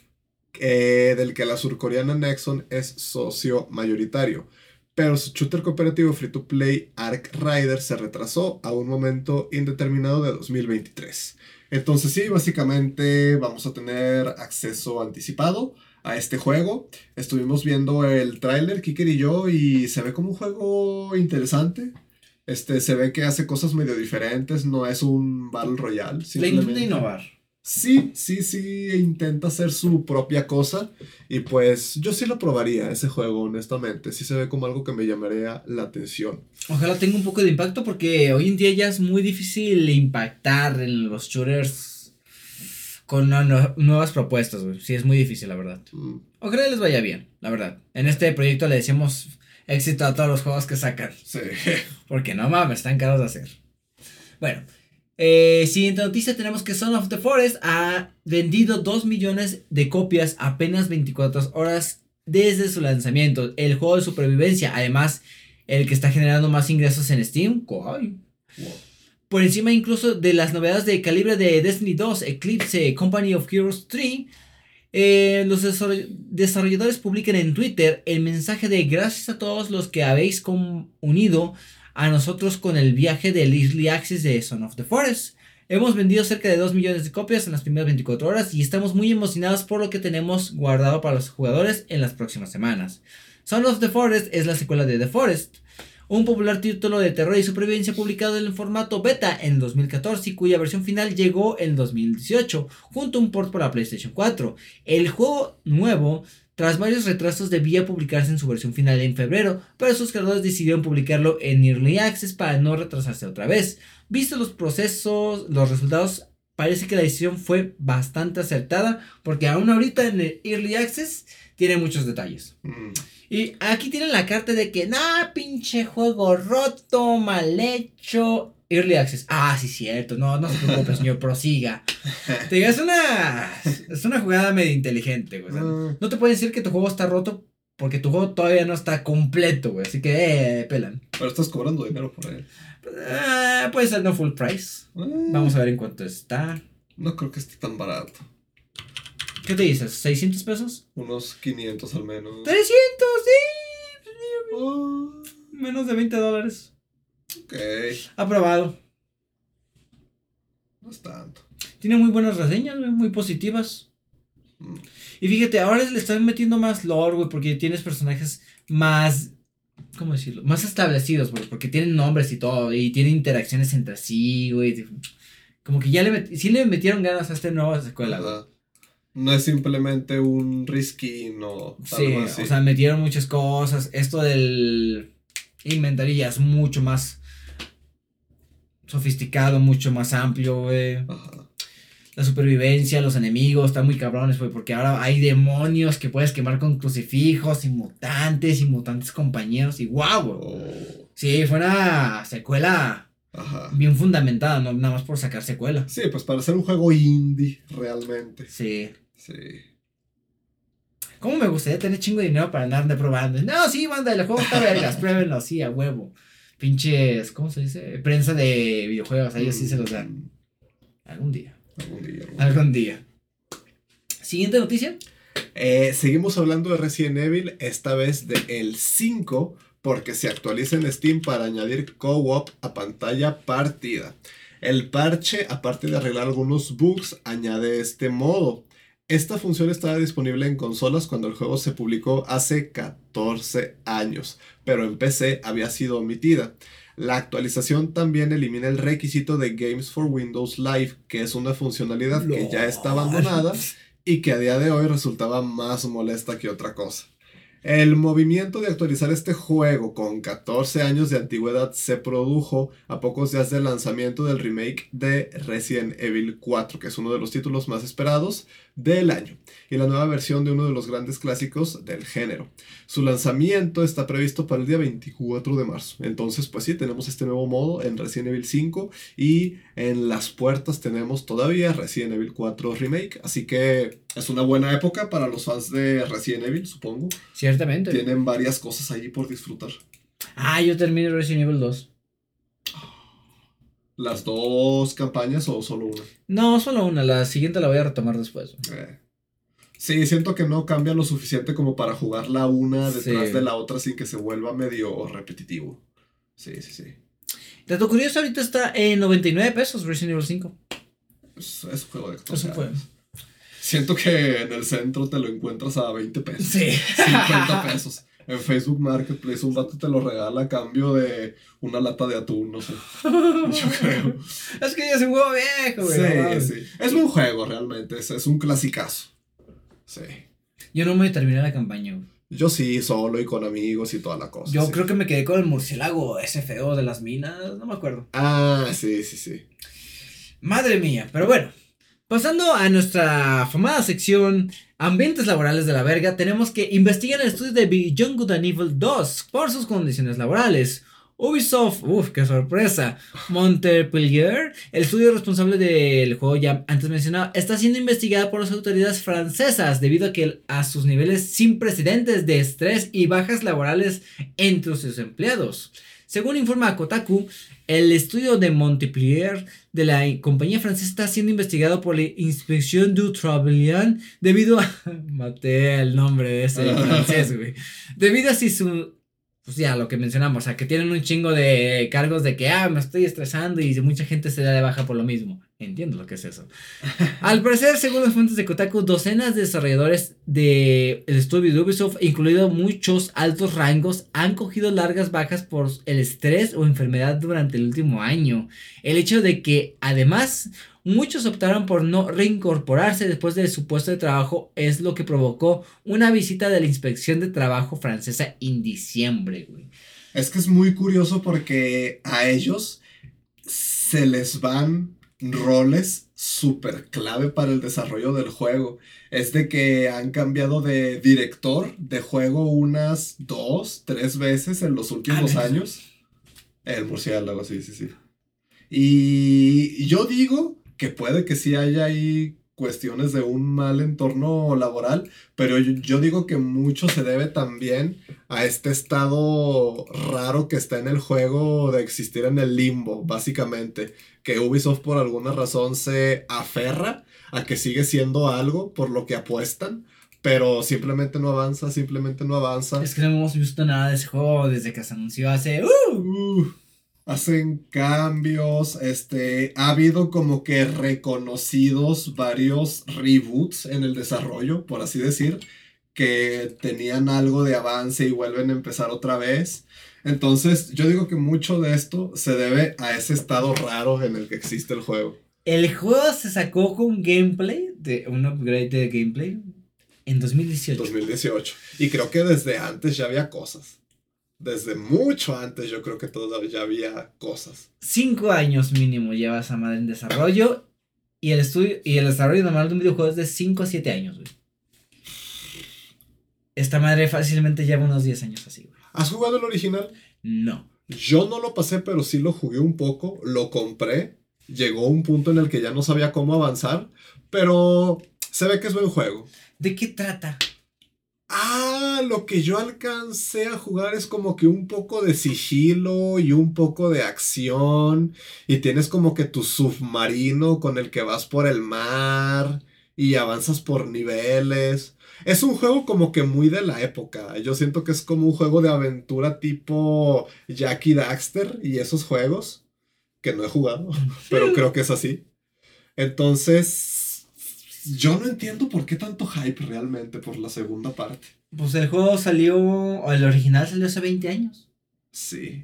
eh, del que la surcoreana Nexon es socio mayoritario. Pero su shooter cooperativo free to play Ark Rider se retrasó a un momento indeterminado de 2023. Entonces sí, básicamente vamos a tener acceso anticipado a este juego. Estuvimos viendo el tráiler, Kiker y yo, y se ve como un juego interesante. Este, se ve que hace cosas medio diferentes, no es un Battle Royale. Le intenta innovar. Sí, sí, sí intenta hacer su propia cosa. Y pues yo sí lo probaría ese juego, honestamente. Sí se ve como algo que me llamaría la atención. Ojalá tenga un poco de impacto porque hoy en día ya es muy difícil impactar en los shooters con nuevas propuestas, güey. Sí, es muy difícil, la verdad. Mm. Ojalá les vaya bien, la verdad. En este proyecto le decimos éxito a todos los juegos que sacan. Sí. Porque no mames, están caros de hacer. Bueno, eh, siguiente noticia tenemos que Son of the Forest ha vendido 2 millones de copias apenas 24 horas desde su lanzamiento. El juego de supervivencia, además, el que está generando más ingresos en Steam. Por encima incluso de las novedades de calibre de Destiny 2, Eclipse, Company of Heroes 3. Eh, los desarrolladores publican en Twitter el mensaje de gracias a todos los que habéis unido a nosotros con el viaje del Early Access de Son of the Forest. Hemos vendido cerca de 2 millones de copias en las primeras 24 horas y estamos muy emocionados por lo que tenemos guardado para los jugadores en las próximas semanas. Son of the Forest es la secuela de The Forest, un popular título de terror y supervivencia publicado en el formato beta en 2014 y cuya versión final llegó en 2018, junto a un port para PlayStation 4. El juego nuevo tras varios retrasos debía publicarse en su versión final en febrero, pero sus creadores decidieron publicarlo en Early Access para no retrasarse otra vez. Visto los procesos, los resultados, parece que la decisión fue bastante acertada, porque aún ahorita en el Early Access tiene muchos detalles. Mm. Y aquí tienen la carta de que, nah, pinche juego roto, mal hecho, Early Access. Ah, sí, cierto. No, no se preocupe, señor, prosiga. Te digo, es una, es una jugada medio inteligente, güey. Mm. no te pueden decir que tu juego está roto porque tu juego todavía no está completo, güey. Así que, eh, pelan. Pero estás cobrando dinero por él. Eh, puede ser no full price. Eh. Vamos a ver en cuánto está. No creo que esté tan barato. ¿Qué te dices? ¿600 pesos? Unos 500 al menos. ¡300! Sí. Oh. Menos de 20 dólares. Ok. Aprobado. No es tanto. Tiene muy buenas reseñas, muy positivas. Mm. Y fíjate, ahora le están metiendo más lore, güey, porque tienes personajes más. ¿Cómo decirlo? Más establecidos, güey, porque tienen nombres y todo, y tienen interacciones entre sí, güey. Como que ya le, sí le metieron ganas a esta nueva secuela, No es simplemente un risky o sí, o sea, metieron muchas cosas. Esto del inventario ya es mucho más sofisticado, mucho más amplio, güey. La supervivencia, los enemigos, están muy cabrones, güey, porque ahora hay demonios que puedes quemar con crucifijos y mutantes y mutantes compañeros y guau, wow, oh. Sí, fue una secuela bien fundamentada, no nada más por sacar secuela. Sí, pues para ser un juego indie, realmente. Sí. Sí. ¿Cómo me gustaría tener chingo de dinero para andar de probando? No, sí, banda, el juego está vergas, pruébenlo, sí, a huevo pinches, ¿cómo se dice? Prensa de videojuegos, a ellos sí se los dan. Algún día. Algún día. Algún, día. Siguiente noticia. Eh, seguimos hablando de Resident Evil, esta vez de el 5, porque se actualiza en Steam para añadir co-op a pantalla partida. El parche, aparte de arreglar algunos bugs, añade este modo. Esta función estaba disponible en consolas cuando el juego se publicó hace 14 años, pero en PC había sido omitida. La actualización también elimina el requisito de Games for Windows Live, que es una funcionalidad que ya está abandonada y que a día de hoy resultaba más molesta que otra cosa. El movimiento de actualizar este juego con 14 años de antigüedad se produjo a pocos días del lanzamiento del remake de Resident Evil 4, que es uno de los títulos más esperados del año, y la nueva versión de uno de los grandes clásicos del género. Su lanzamiento está previsto para el día 24 de marzo. Entonces, pues sí, tenemos este nuevo modo en Resident Evil 5 y en las puertas tenemos todavía Resident Evil 4 Remake, así que es una buena época para los fans de Resident Evil, supongo. Ciertamente. Tienen varias cosas allí por disfrutar. Ah, yo terminé Resident Evil 2. ¿Las dos campañas o solo una? No, solo una. La siguiente la voy a retomar después. Eh. Sí, siento que no cambia lo suficiente como para jugar la una detrás de la otra sin que se vuelva medio repetitivo. Sí, sí, sí. Dato curioso, ahorita está en 99 pesos Resident Evil 5. Es, es un juego de Es un juego. Siento que en el centro te lo encuentras a 20 pesos. Sí. 50 pesos. En Facebook Marketplace un vato te lo regala a cambio de una lata de atún, no sé. Yo creo. Es que ya es un juego viejo, güey. Sí, sí. Es un juego realmente, es, es un clasicazo. Sí. Yo no me terminé la campaña, güey. Yo sí, solo y con amigos y toda la cosa. Yo sí. creo que me quedé con el murciélago ese feo de las minas, no me acuerdo. Ah, sí, sí, sí. Madre mía, pero bueno. Pasando a nuestra famada sección Ambientes laborales de la verga, tenemos que investigar el estudio de Beyond Good and Evil 2 por sus condiciones laborales. Ubisoft, uff, qué sorpresa. Montpellier, el estudio responsable del juego ya antes mencionado, está siendo investigada por las autoridades francesas debido a, que, a sus niveles sin precedentes de estrés y bajas laborales entre sus empleados. Según informa Kotaku, el estudio de Montpellier de la compañía francesa está siendo investigado por la Inspección du Travail debido a... Maté el nombre de ese francés, güey. Debido a si su... Pues ya, lo que mencionamos, o sea, que tienen un chingo de cargos de que, ah, me estoy estresando y mucha gente se da de baja por lo mismo. Entiendo lo que es eso. Al parecer, según las fuentes de Kotaku, docenas de desarrolladores del estudio de Ubisoft, incluidos muchos altos rangos, han cogido largas bajas por el estrés o enfermedad durante el último año. El hecho de que, además, muchos optaron por no reincorporarse después de su puesto de trabajo es lo que provocó una visita de la inspección de trabajo francesa en diciembre, güey. Es que es muy curioso porque a ellos se les van roles súper clave para el desarrollo del juego. Es de que han cambiado de director de juego unas dos, tres veces en los últimos Ah, años. El murciélago, sí, sí, sí. Y yo digo que puede que sí haya ahí cuestiones de un mal entorno laboral, pero yo, yo digo que mucho se debe también a este estado raro que está en el juego de existir en el limbo, básicamente, que Ubisoft por alguna razón se aferra a que sigue siendo algo por lo que apuestan, pero simplemente no avanza, simplemente no avanza. Es que no hemos visto nada de ese juego desde que se anunció hace... ¡Uh! Uh, hacen cambios, este, ha habido como que reconocidos varios reboots en el desarrollo, por así decir, que tenían algo de avance y vuelven a empezar otra vez. Entonces, yo digo que mucho de esto se debe a ese estado raro en el que existe el juego. El juego se sacó con gameplay, de un upgrade de gameplay, en 2018. 2018. Y creo que desde antes ya había cosas. Desde mucho antes yo creo que todavía ya había cosas. Cinco años mínimo lleva esa madre en desarrollo. Y el estudio y el desarrollo normal de un videojuego es de 5 a 7 años, güey. Esta madre fácilmente lleva unos 10 años así, güey. ¿Has jugado el original? No. Yo no lo pasé, pero sí lo jugué un poco, lo compré, llegó un punto en el que ya no sabía cómo avanzar, pero se ve que es buen juego. ¿De qué trata? Ah, lo que yo alcancé a jugar es como que un poco de sigilo y un poco de acción y tienes como que tu submarino con el que vas por el mar y avanzas por niveles. Es un juego como que muy de la época. Yo siento que es como un juego de aventura tipo Jackie Daxter y esos juegos que no he jugado, pero creo que es así. Entonces, yo no entiendo por qué tanto hype realmente por la segunda parte. Pues el juego salió. O el original salió hace 20 años. Sí.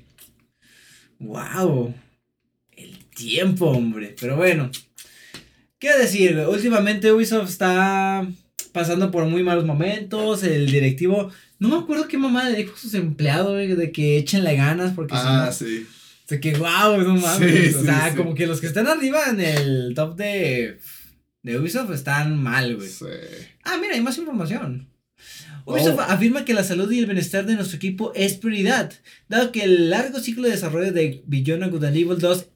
¡Wow! El tiempo, hombre. Pero bueno. ¿Qué decir? Últimamente Ubisoft está pasando por muy malos momentos. El directivo. No me acuerdo qué mamá le dijo a sus empleados, güey, de que échenle ganas porque Ah, sí. De que wow, no mames. Sí, o sea, sí, sí. como que los que están arriba en el top de. De Ubisoft están mal, güey. Sí. Ah, mira, hay más información. Ubisoft Oh. afirma que la salud y el bienestar de nuestro equipo es prioridad, dado que el largo ciclo de desarrollo de Beyond Good and Evil 2,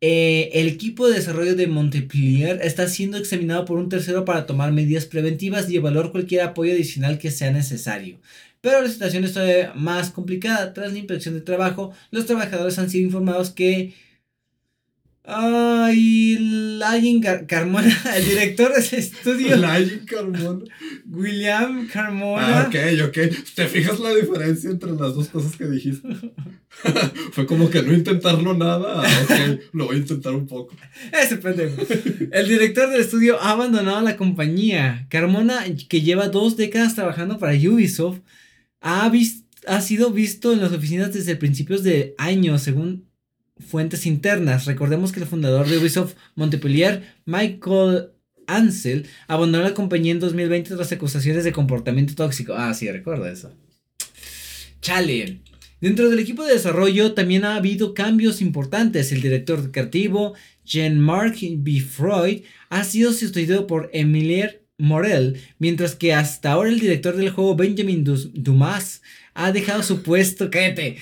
eh, el equipo de desarrollo de Montpellier está siendo examinado por un tercero para tomar medidas preventivas y evaluar cualquier apoyo adicional que sea necesario. Pero la situación es todavía más complicada. Tras la inspección de trabajo, los trabajadores han sido informados que Ay, Car- Carmona, el director de ese estudio, Lying Carmona. William Carmona. Ah, ok, ok. ¿Te fijas la diferencia entre las dos cosas que dijiste? Fue como que no intentarlo nada. Ah, ok, lo voy a intentar un poco. Ese pendejo. El director del estudio ha abandonado la compañía. Carmona, que lleva dos décadas trabajando para Ubisoft, ha, ha sido visto en las oficinas desde principios de año, según fuentes internas. Recordemos que el fundador de Ubisoft Montpellier, Michael Ansel, abandonó la compañía en 2020 tras acusaciones de comportamiento tóxico. Ah, sí, recuerdo eso. Chale. Dentro del equipo de desarrollo también ha habido cambios importantes. El director creativo, Jean-Marc Bifroy, ha sido sustituido por Emilier Morel, mientras que hasta ahora el director del juego, Benjamin Dumas, ha dejado su puesto. ¡Cállate!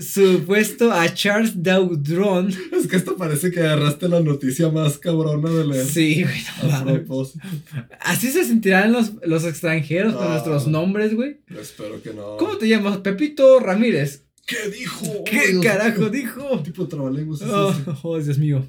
Su puesto a Charles Daudron. Es que esto parece que agarraste la noticia más cabrona de leer. Sí, güey. Así se sentirán los, los extranjeros con nuestros nombres, güey. Espero que no. ¿Cómo te llamas? Pepito Ramírez. ¿Qué dijo? ¿Qué carajo dijo? tipo trabalenguas oh, oh, Dios mío.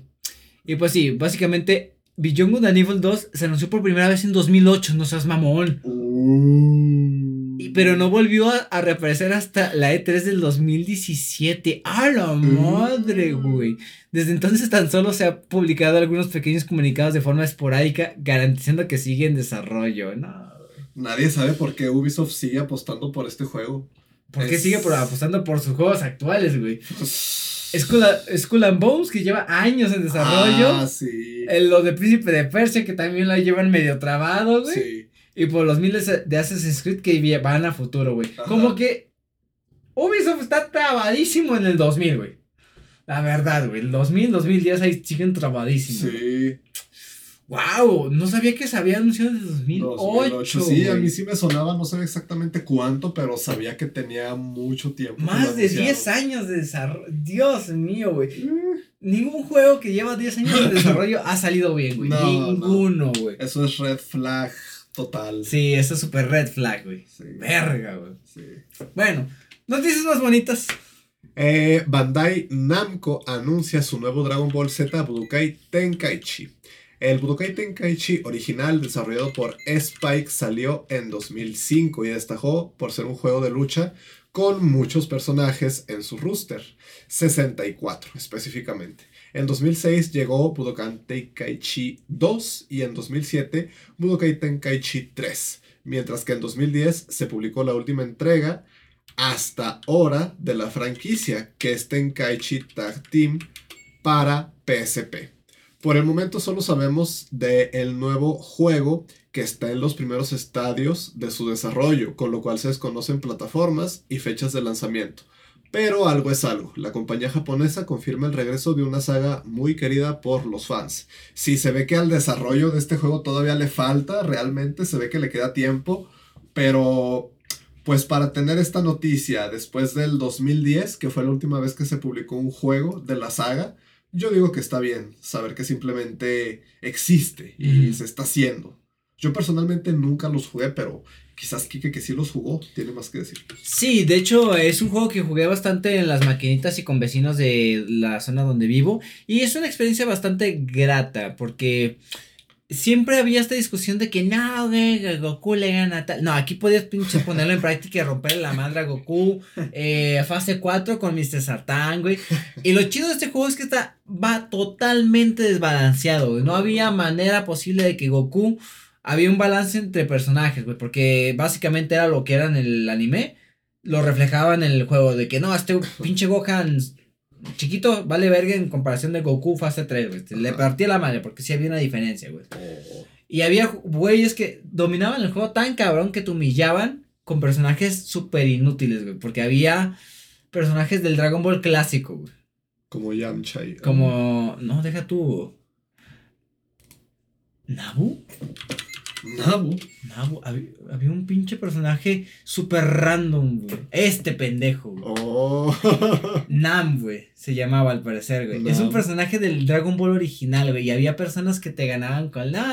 Y pues sí, básicamente, Beyond Good and Evil 2 se anunció por primera vez en 2008, no seas mamón. Uh pero no volvió a, reaparecer hasta la E3 del 2017. ¡A la madre, mm. güey! Desde entonces tan solo se ha publicado algunos pequeños comunicados de forma esporádica, garantizando que sigue en desarrollo. No. Nadie sabe por qué Ubisoft sigue apostando por este juego. ¿Por qué sigue apostando por sus juegos actuales, güey? Skull, and Bones, que lleva años en desarrollo. Ah, sí. lo de Príncipe de Persia, que también lo llevan medio trabado, güey. Sí. Y por los miles de Assassin's Creed que van a futuro, güey. Como que Ubisoft está trabadísimo en el 2000, güey. La verdad, güey. El 2000, 2010 ahí siguen trabadísimos. Sí. Wow, no sabía que se había anunciado desde 2008. Sí, a mí sí me sonaba, no sé exactamente cuánto, pero sabía que tenía mucho tiempo. Más de 10 años de desarrollo. Dios mío, güey. Eh. Ningún juego que lleva 10 años de desarrollo ha salido bien, güey. Ninguno, güey. Eso es red flag total. Sí, eso es súper red flag, güey. Verga, güey. Sí. Bueno, noticias más bonitas. Eh, Bandai Namco anuncia su nuevo Dragon Ball Z Budokai Tenkaichi. El Budokai Tenkaichi original desarrollado por Spike salió en 2005 y destacó por ser un juego de lucha con muchos personajes en su roster, 64 específicamente. En 2006 llegó Budokai Tenkaichi 2 y en 2007 Budokai Tenkaichi 3, mientras que en 2010 se publicó la última entrega hasta ahora de la franquicia, que es Tenkaichi Tag Team para PSP. Por el momento solo sabemos del el nuevo juego que está en los primeros estadios de su desarrollo, con lo cual se desconocen plataformas y fechas de lanzamiento. Pero algo es algo. La compañía japonesa confirma el regreso de una saga muy querida por los fans. Si se ve que al desarrollo de este juego todavía le falta, realmente se ve que le queda tiempo, pero pues para tener esta noticia después del 2010, que fue la última vez que se publicó un juego de la saga, yo digo que está bien saber que simplemente existe y se está haciendo. Yo personalmente nunca los jugué, pero quizás Kike que sí los jugó, tiene más que decir. Sí, de hecho es un juego que jugué bastante en las maquinitas y con vecinos de la zona donde vivo y es una experiencia bastante grata porque siempre había esta discusión de que no, güey, Goku le gana tal. No, aquí podías pinche ponerlo en práctica y romper la madre a Goku. Eh, fase 4 con Mr. Sartán, güey. Y lo chido de este juego es que está, va totalmente desbalanceado, güey. No había manera posible de que Goku había un balance entre personajes, güey, porque básicamente era lo que era en el anime, lo reflejaban en el juego, de que no, este pinche Gohan chiquito vale verga en comparación de Goku fase 3, güey, le partía la madre, porque sí había una diferencia, güey. Oh. Y había güeyes que dominaban el juego tan cabrón que te humillaban con personajes súper inútiles, güey, porque había personajes del Dragon Ball clásico, güey. Como Yamcha. Como, no, deja tú. ¿Nabu? Nabu. Nabu. Había, un pinche personaje súper random, güey. Este pendejo, güey. Oh. Nam, güey. Se llamaba al parecer, güey. Es un personaje del Dragon Ball original, güey. Y había personas que te ganaban con. No,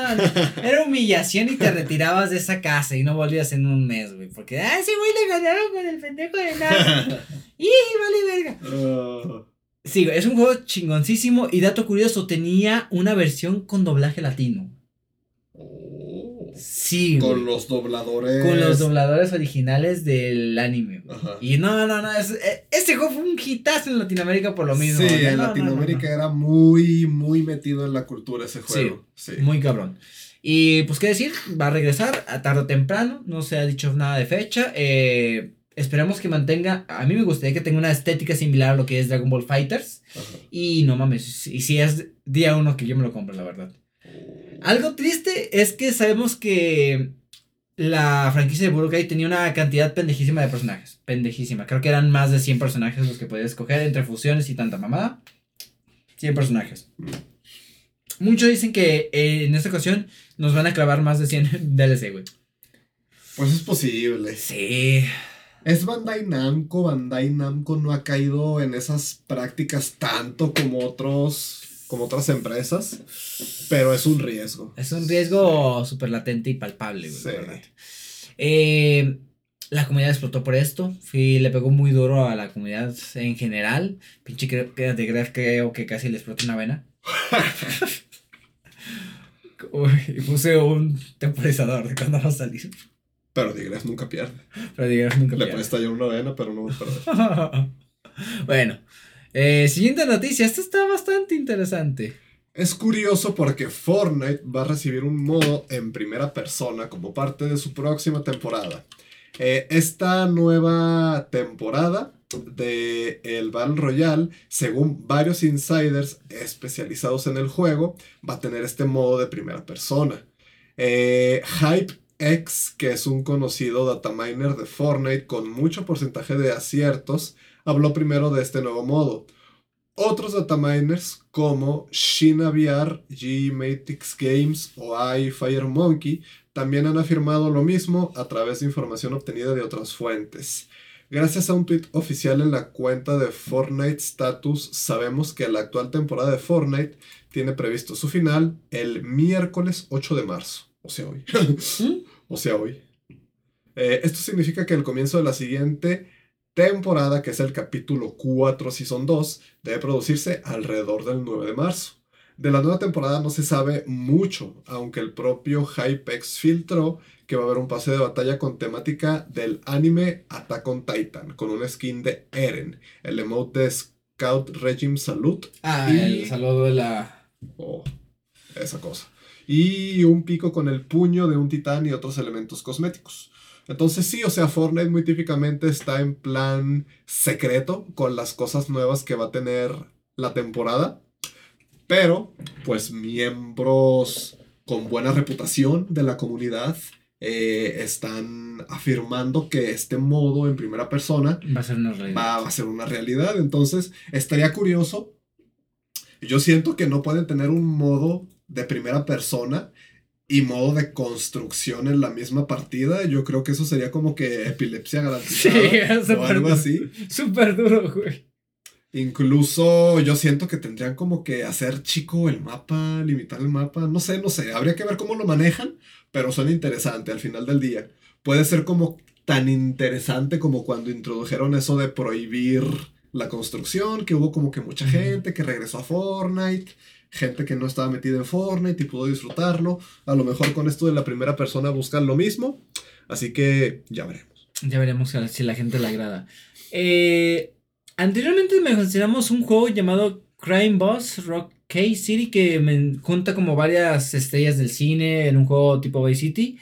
era humillación y te retirabas de esa casa y no volvías en un mes, güey. Porque, ah, ese güey le ganaron con el pendejo de Nam. ¡Y vale verga! Oh. Sí, güey. Es un juego chingoncísimo. Y dato curioso, tenía una versión con doblaje latino. Sí. Con los dobladores. Con los dobladores originales del anime. Y no, no, no. Eh, este juego fue un hitazo en Latinoamérica por lo mismo. Sí, en Latinoamérica era muy, muy metido en la cultura ese juego. Sí, Muy cabrón. Y pues qué decir, va a regresar a tarde o temprano. No se ha dicho nada de fecha. Eh, esperemos que mantenga, a mí me gustaría que tenga una estética similar a lo que es Dragon Ball Fighters. Y no mames, y si es día uno que yo me lo compro, la verdad. Algo triste es que sabemos que la franquicia de Budokai tenía una cantidad pendejísima de personajes. Pendejísima. Creo que eran más de 100 personajes los que podías escoger entre fusiones y tanta mamada. 100 personajes. Muchos dicen que eh, en esta ocasión nos van a clavar más de 100 DLC, güey. Pues es posible. Sí. Es Bandai Namco. Bandai Namco no ha caído en esas prácticas tanto como otros como otras empresas, pero es un riesgo. Es un riesgo súper latente y palpable, güey, verdad. Eh, la comunidad explotó por esto. Fui, le pegó muy duro a la comunidad en general. Pinche creo que de Gref creo que casi le explotó una vena. Uy, puse un temporizador de cuando va a salir. Pero Digref nunca pierde. Pero nunca pierde. Le puede estallar una vena, pero no va a perder. bueno, eh, siguiente noticia, esto está bastante interesante. Es curioso porque Fortnite va a recibir un modo en primera persona como parte de su próxima temporada. Eh, esta nueva temporada de el Battle Royale, según varios insiders especializados en el juego, va a tener este modo de primera persona. Eh, HypeX, que es un conocido dataminer de Fortnite con mucho porcentaje de aciertos, habló primero de este nuevo modo. Otros dataminers como Shinaviar, G-Matix Games o iFireMonkey también han afirmado lo mismo a través de información obtenida de otras fuentes. Gracias a un tweet oficial en la cuenta de Fortnite Status, sabemos que la actual temporada de Fortnite tiene previsto su final el miércoles 8 de marzo, o sea hoy. ¿Mm? o sea hoy. Eh, esto significa que el comienzo de la siguiente temporada, que es el capítulo 4, Season 2, debe producirse alrededor del 9 de marzo. De la nueva temporada no se sabe mucho, aunque el propio Hypex filtró que va a haber un pase de batalla con temática del anime Attack on Titan, con una skin de Eren, el emote de Scout Regime Salute. Ah, el saludo de la... Oh, esa cosa. Y un pico con el puño de un titán y otros elementos cosméticos. Entonces sí, o sea, Fortnite muy típicamente está en plan secreto con las cosas nuevas que va a tener la temporada. Pero, pues miembros con buena reputación de la comunidad eh, están afirmando que este modo en primera persona va a ser una realidad. Va a ser una realidad. Entonces, estaría curioso. Yo siento que no pueden tener un modo de primera persona y modo de construcción en la misma partida, yo creo que eso sería como que epilepsia garantizada sí, o algo así. Súper duro, güey. Incluso yo siento que tendrían como que hacer chico el mapa, limitar el mapa, no sé, no sé, habría que ver cómo lo manejan, pero suena interesante al final del día. Puede ser como tan interesante como cuando introdujeron eso de prohibir la construcción, que hubo como que mucha gente que regresó a Fortnite gente que no estaba metida en Fortnite y pudo disfrutarlo. A lo mejor con esto de la primera persona buscan lo mismo. Así que ya veremos. Ya veremos si la gente le agrada. Eh, anteriormente mencionamos un juego llamado Crime Boss Rock K City que me junta como varias estrellas del cine en un juego tipo Vice City.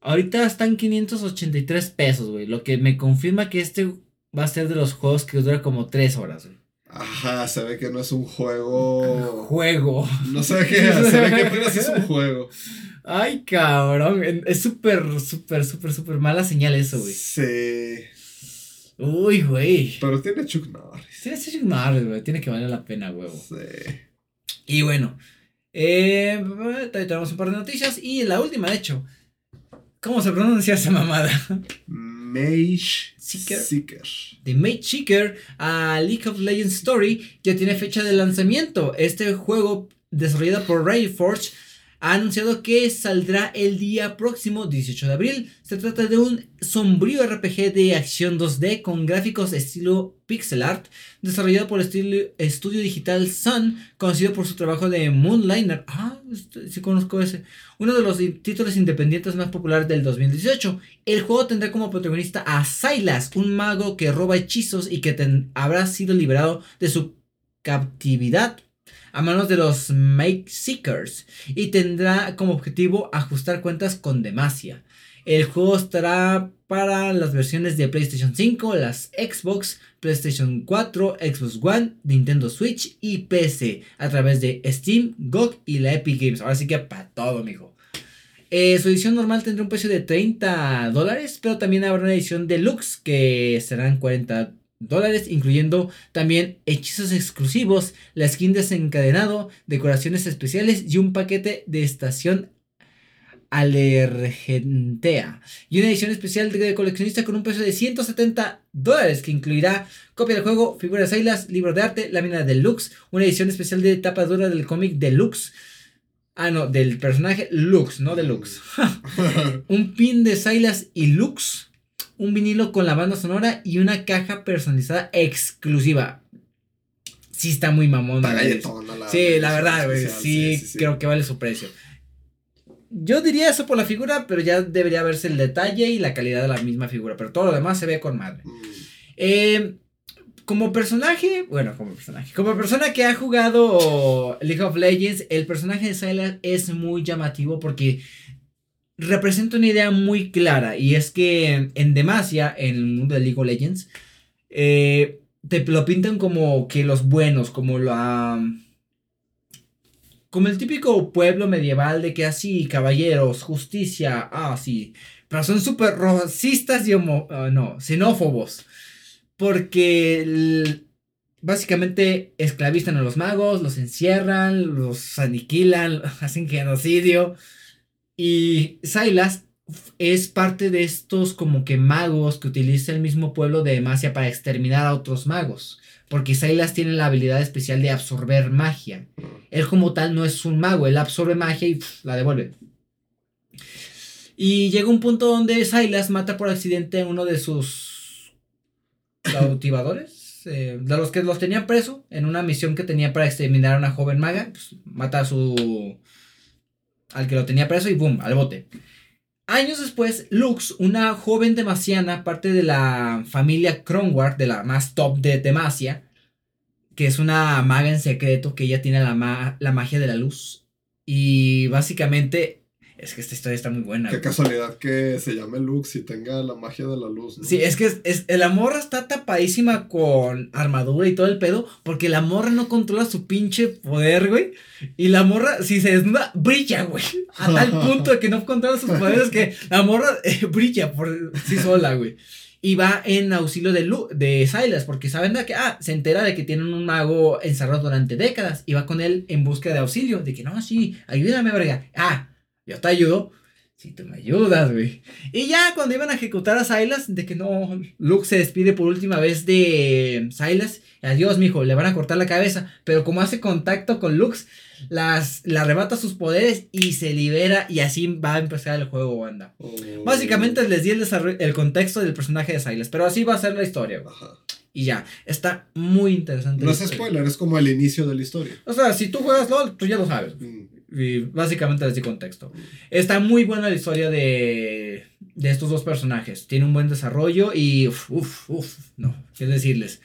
Ahorita están 583 pesos, güey. Lo que me confirma que este va a ser de los juegos que dura como 3 horas, güey. Ajá, se ve que no es un juego. Juego. No sé qué, se ve que apenas es un juego. Ay, cabrón. Es súper, súper, súper, súper mala señal eso, güey. Sí. Uy, güey. Pero tiene Chuck Norris. Tiene Chuck Norris, güey. Tiene que valer la pena, güey. Sí. Y bueno. Eh, tenemos un par de noticias. Y la última, de hecho. ¿Cómo se pronuncia esa mamada? Mage Seeker. The Mage Seeker a League of Legends Story ya tiene fecha de lanzamiento. Este juego desarrollado por Forge ha anunciado que saldrá el día próximo 18 de abril. Se trata de un sombrío RPG de acción 2D con gráficos estilo pixel art, desarrollado por el estudio digital Sun, conocido por su trabajo de Moonliner. Ah, este, sí conozco ese. Uno de los títulos independientes más populares del 2018. El juego tendrá como protagonista a Silas, un mago que roba hechizos y que habrá sido liberado de su captividad a manos de los Make Seekers y tendrá como objetivo ajustar cuentas con Demacia. El juego estará para las versiones de PlayStation 5, las Xbox, PlayStation 4, Xbox One, Nintendo Switch y PC a través de Steam, GOG y la Epic Games. Ahora sí que para todo, mijo. Eh, su edición normal tendrá un precio de 30 dólares, pero también habrá una edición deluxe que serán 40 dólares, incluyendo también hechizos exclusivos, la skin desencadenado, decoraciones especiales y un paquete de estación alergentea. Y una edición especial de coleccionista con un precio de 170 dólares que incluirá copia del juego, figuras Ailas, libro de arte, lámina deluxe, una edición especial de tapa dura del cómic deluxe. Ah, no, del personaje Lux, no deluxe. un pin de Silas y Lux un vinilo con la banda sonora y una caja personalizada exclusiva. Sí está muy mamón. sí, la verdad, güey. Sí, creo que vale su precio. Yo diría eso por la figura, pero ya debería verse el detalle y la calidad de la misma figura. Pero todo lo demás se ve con madre. Mm. Eh, como personaje, bueno, como personaje, como persona que ha jugado League of Legends, el personaje de Sylas es muy llamativo porque representa una idea muy clara y es que en Demacia, en el mundo de League of Legends, eh, te lo pintan como que los buenos, como la... Como el típico pueblo medieval de que así, caballeros, justicia, ah, sí. Pero son súper racistas y homo, ah, no, xenófobos. Porque básicamente esclavistan a los magos, los encierran, los aniquilan, hacen genocidio. Y Silas es parte de estos como que magos que utiliza el mismo pueblo de Demacia para exterminar a otros magos. Porque Silas tiene la habilidad especial de absorber magia. Él como tal no es un mago, él absorbe magia y la devuelve. Y llega un punto donde Silas mata por accidente a uno de sus cautivadores. Eh, de los que los tenía preso en una misión que tenía para exterminar a una joven maga. Pues, mata a su al que lo tenía preso y boom, al bote. Años después, Lux, una joven demasiana, parte de la familia Kronward, de la más top de Demacia, que es una maga en secreto, que ella tiene la, la magia de la luz. Y básicamente es que esta historia está muy buena. Qué casualidad que se llame Lux y tenga la magia de la luz. Sí, es que es, la morra está tapadísima con armadura y todo el pedo, porque la morra no controla su pinche poder, güey. Y la morra, si se desnuda, brilla, güey. A tal punto de que no controla sus poderes que la morra eh, brilla por sí sola, güey. Y va en auxilio de, de Silas, porque saben de que, ah, se entera de que tienen un mago encerrado durante décadas y va con él en busca de auxilio, de que no, sí, ayúdame, verga. Ah, yo te ayudo. Si tú me ayudas, güey. Y ya cuando iban a ejecutar a Silas, de que no, Luke se despide por última vez de Silas. Adiós, mijo, le van a cortar la cabeza. Pero como hace contacto con Lux, las, le arrebata sus poderes y se libera. Y así va a empezar el juego, banda. Oh. Básicamente les di el, el contexto del personaje de Silas. Pero así va a ser la historia, Y ya, está muy interesante. No es spoiler, es como el inicio de la historia. O sea, si tú juegas LOL, tú ya lo sabes. Mm. Y básicamente desde contexto. Está muy buena la historia de, de estos dos personajes. Tiene un buen desarrollo y uff, uff, uff, no, qué decirles.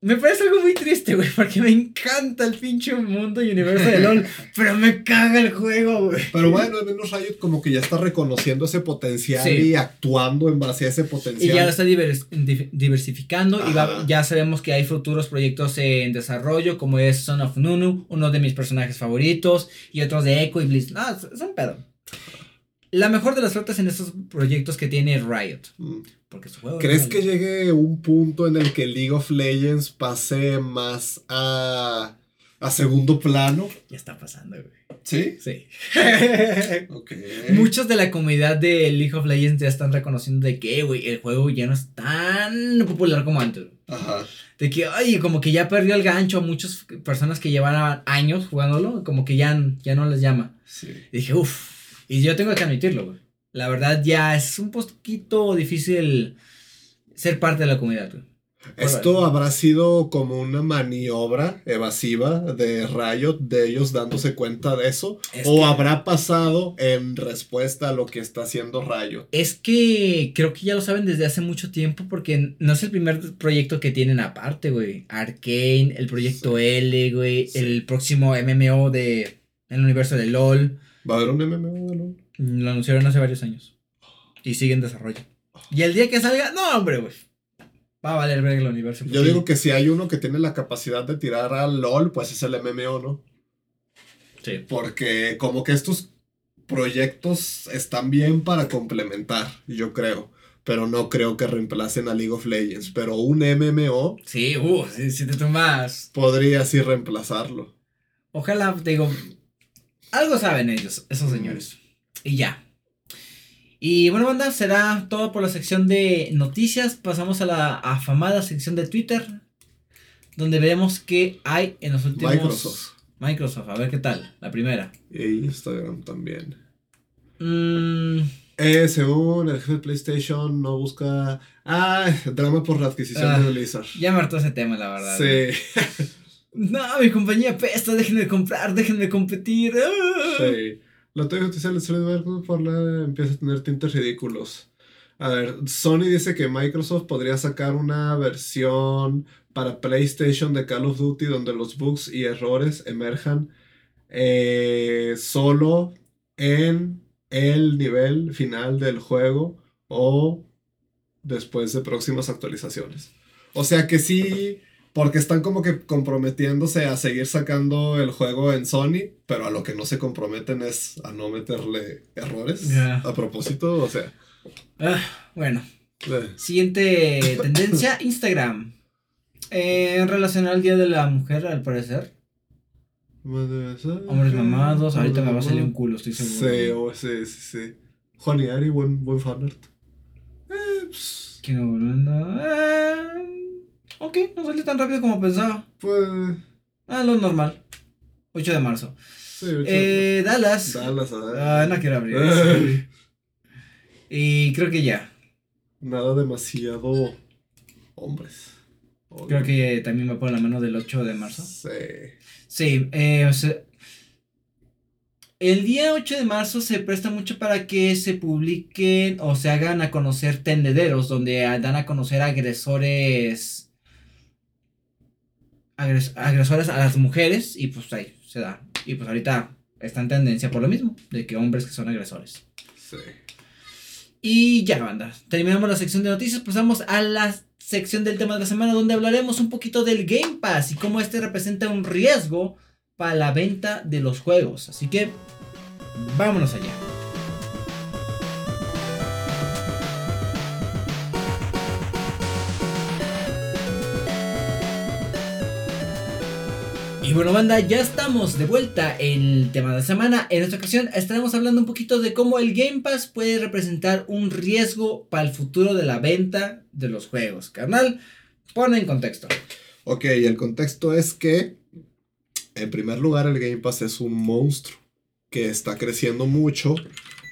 Me parece algo muy triste, güey, porque me encanta el pinche mundo y universo de LOL, pero me caga el juego, güey. Pero bueno, al menos Riot como que ya está reconociendo ese potencial y actuando en base a ese potencial. Y ya lo está diversificando y ya sabemos que hay futuros proyectos en desarrollo, como es Son of Nunu, uno de mis personajes favoritos, y otros de Echo y Blizz. Ah, es un pedo. La mejor de las suertes en estos proyectos que tiene Riot. Mm. ¿Crees que llegue un punto en el que League of Legends pase más a, a segundo plano? Ya está pasando, güey. ¿Sí? Sí. Muchos de la comunidad de League of Legends ya están reconociendo de que, güey, el juego ya no es tan popular como antes. Ajá. De que, ay, como que ya perdió el gancho a muchas personas que llevaban años jugándolo, como que ya, ya no les llama. Sí. dije, uff. Y yo tengo que admitirlo, güey la verdad ya es un poquito difícil ser parte de la comunidad. ¿Esto habrá sido como una maniobra evasiva de Riot, de ellos dándose cuenta de eso? ¿O habrá pasado en respuesta a lo que está haciendo Riot? Es que creo que ya lo saben desde hace mucho tiempo porque no es el primer proyecto que tienen aparte, güey. Arkane, el proyecto L, güey, el próximo MMO de el universo de LOL. ¿Va a haber un MMO de LOL? Lo anunciaron hace varios años. Y sigue en desarrollo. Y el día que salga, no, hombre, güey. Va a valer ver el universo. Yo digo que si hay uno que tiene la capacidad de tirar al LOL, pues es el MMO, ¿no? Sí. Porque como que estos proyectos están bien para complementar, yo creo. Pero no creo que reemplacen a League of Legends. Pero un MMO. Sí, uh, si, si te tomas. Podría sí reemplazarlo. Ojalá, te digo. Algo saben ellos, esos señores. Y ya. Y bueno, banda, será todo por la sección de noticias. Pasamos a la afamada sección de Twitter. Donde veremos qué hay en los últimos. Microsoft. Microsoft, a ver qué tal. La primera. Y Instagram también. Mmm. Eh, según el jefe de PlayStation, no busca. Ah, drama por la adquisición Ah, de Blizzard. Ya me hartó ese tema, la verdad. Sí, No, mi compañía pesta, déjenme comprar, déjenme competir. ah. sí. La teoría oficial de Solidware por empieza a tener tintes ridículos. A ver, Sony dice que Microsoft podría sacar una versión para PlayStation de Call of Duty donde los bugs y errores emerjan eh, solo en el nivel final del juego o después de próximas actualizaciones. O sea que sí, porque están como que comprometiéndose a seguir sacando el juego en Sony, pero a lo que no se comprometen es a no meterle errores a propósito, o sea. Ah, bueno, eh, siguiente tendencia, Instagram. Eh, en relación al Día de la Mujer, al parecer. Hombres mamados, ahorita me va a salir un culo, estoy seguro. Sí, oh, sí, sí, sí. Juan y Ari, buen, buen fanart. Eh, pues, Que no, no, eh, ok, no salió tan rápido como pensaba. pues, Ah, lo normal. 8 de marzo. sí, ocho- Eh, Dallas. Dallas, a ver. Ah, no quiero abrir. Y creo que ya. Nada demasiado hombres. Creo que también me pone la mano del 8 de marzo. Sí. Sí, eh, o sea, el día 8 de marzo se presta mucho para que se publiquen o se hagan a conocer tendederos, donde dan a conocer agresores, agres- agresores a las mujeres, y pues ahí se da. Y pues ahorita está en tendencia por lo mismo, de que hombres que son agresores. Sí. Y ya, banda. Terminamos la sección de noticias. Pasamos a la sección del tema de la semana, donde hablaremos un poquito del Game Pass y cómo este representa un riesgo para la venta de los juegos. Así que, vámonos allá. Y bueno, banda, ya estamos de vuelta en el tema de la semana. En esta ocasión estaremos hablando un poquito de cómo el Game Pass puede representar un riesgo para el futuro de la venta de los juegos. Carnal, pone en contexto. Ok, el contexto es que, en primer lugar, el Game Pass es un monstruo que está creciendo mucho.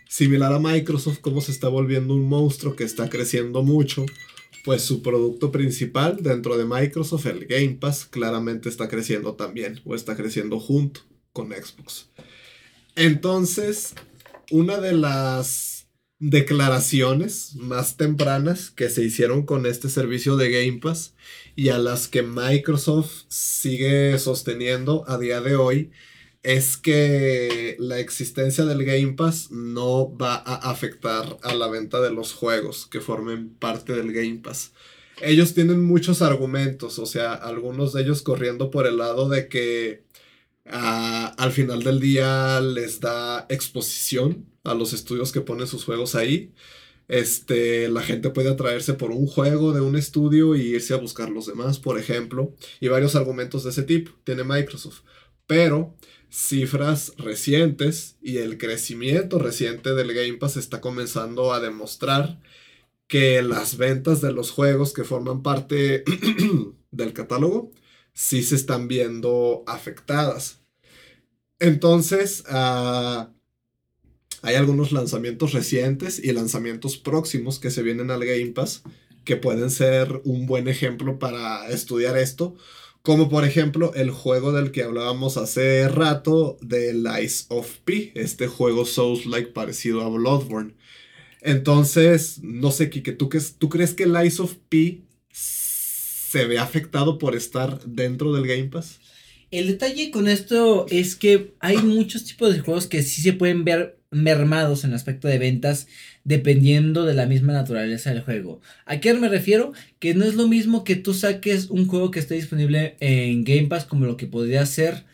Similar a Microsoft, como se está volviendo un monstruo que está creciendo mucho. Pues su producto principal dentro de Microsoft, el Game Pass, claramente está creciendo también, o está creciendo junto con Xbox. Entonces, una de las declaraciones más tempranas que se hicieron con este servicio de Game Pass y a las que Microsoft sigue sosteniendo a día de hoy es que la existencia del Game Pass no va a afectar a la venta de los juegos que formen parte del Game Pass. Ellos tienen muchos argumentos, o sea, algunos de ellos corriendo por el lado de que ah, al final del día les da exposición a los estudios que ponen sus juegos ahí. Este, la gente puede atraerse por un juego de un estudio y irse a buscar los demás, por ejemplo, y varios argumentos de ese tipo tiene Microsoft. Pero cifras recientes y el crecimiento reciente del Game Pass está comenzando a demostrar que las ventas de los juegos que forman parte del catálogo sí se están viendo afectadas. Entonces, ah, hay algunos lanzamientos recientes y lanzamientos próximos que se vienen al Game Pass que pueden ser un buen ejemplo para estudiar esto. Como por ejemplo el juego del que hablábamos hace rato, de Lies of P, este juego Souls-like parecido a Bloodborne. Entonces, no sé, Kike, ¿tú, qué- ¿tú crees que Lies of P se ve afectado por estar dentro del Game Pass? El detalle con esto es que hay muchos tipos de juegos que sí se pueden ver mermados en aspecto de ventas dependiendo de la misma naturaleza del juego. ¿A qué me refiero? Que no es lo mismo que tú saques un juego que esté disponible en Game Pass como lo que podría ser,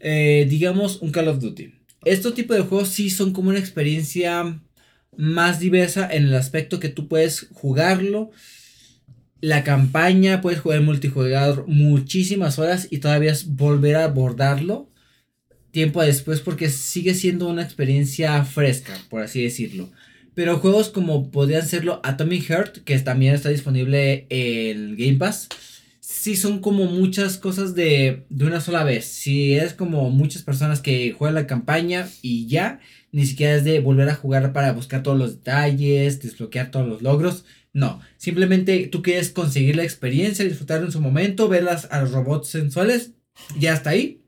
eh, digamos, un Call of Duty. Estos tipos de juegos sí son como una experiencia más diversa en el aspecto que tú puedes jugarlo. La campaña, puedes jugar multijugador muchísimas horas y todavía volver a abordarlo tiempo después porque sigue siendo una experiencia fresca, por así decirlo. Pero juegos como podrían serlo Atomic Heart, que también está disponible en Game Pass, sí son como muchas cosas de, de una sola vez. Si es como muchas personas que juegan la campaña y ya, ni siquiera es de volver a jugar para buscar todos los detalles, desbloquear todos los logros. No, simplemente tú quieres conseguir la experiencia, disfrutar en su momento, ver a los robots sensuales, ya está ahí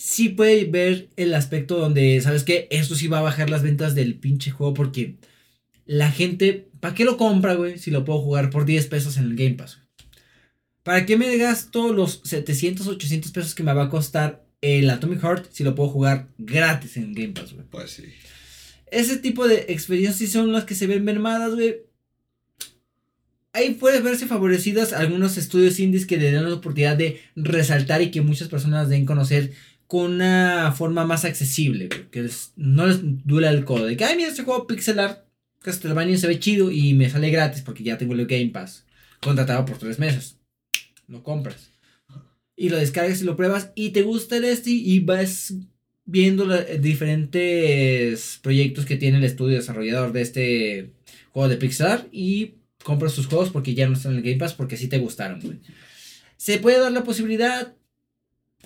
sí puede ver el aspecto donde, ¿sabes qué? Esto sí va a bajar las ventas del pinche juego porque la gente, ¿para qué lo compra, güey? Si lo puedo jugar por 10 pesos en el Game Pass. ¿Para qué me gasto los 700, 800 pesos que me va a costar el Atomic Heart si lo puedo jugar gratis en Game Pass, güey? Pues sí. Ese tipo de experiencias son las que se ven mermadas, güey. Ahí puede verse favorecidas algunos estudios indies que le dan la oportunidad de resaltar y que muchas personas den conocer con una forma más accesible, que no les duele el codo. De que, ay, mira, este juego pixel art Castlevania se ve chido y me sale gratis porque ya tengo el Game Pass contratado por tres meses. Lo compras. Y lo descargas y lo pruebas y te gusta el este y vas viendo los diferentes proyectos que tiene el estudio desarrollador de este juego de pixel art y compras sus juegos porque ya no están en el Game Pass porque sí te gustaron, Se puede dar la posibilidad,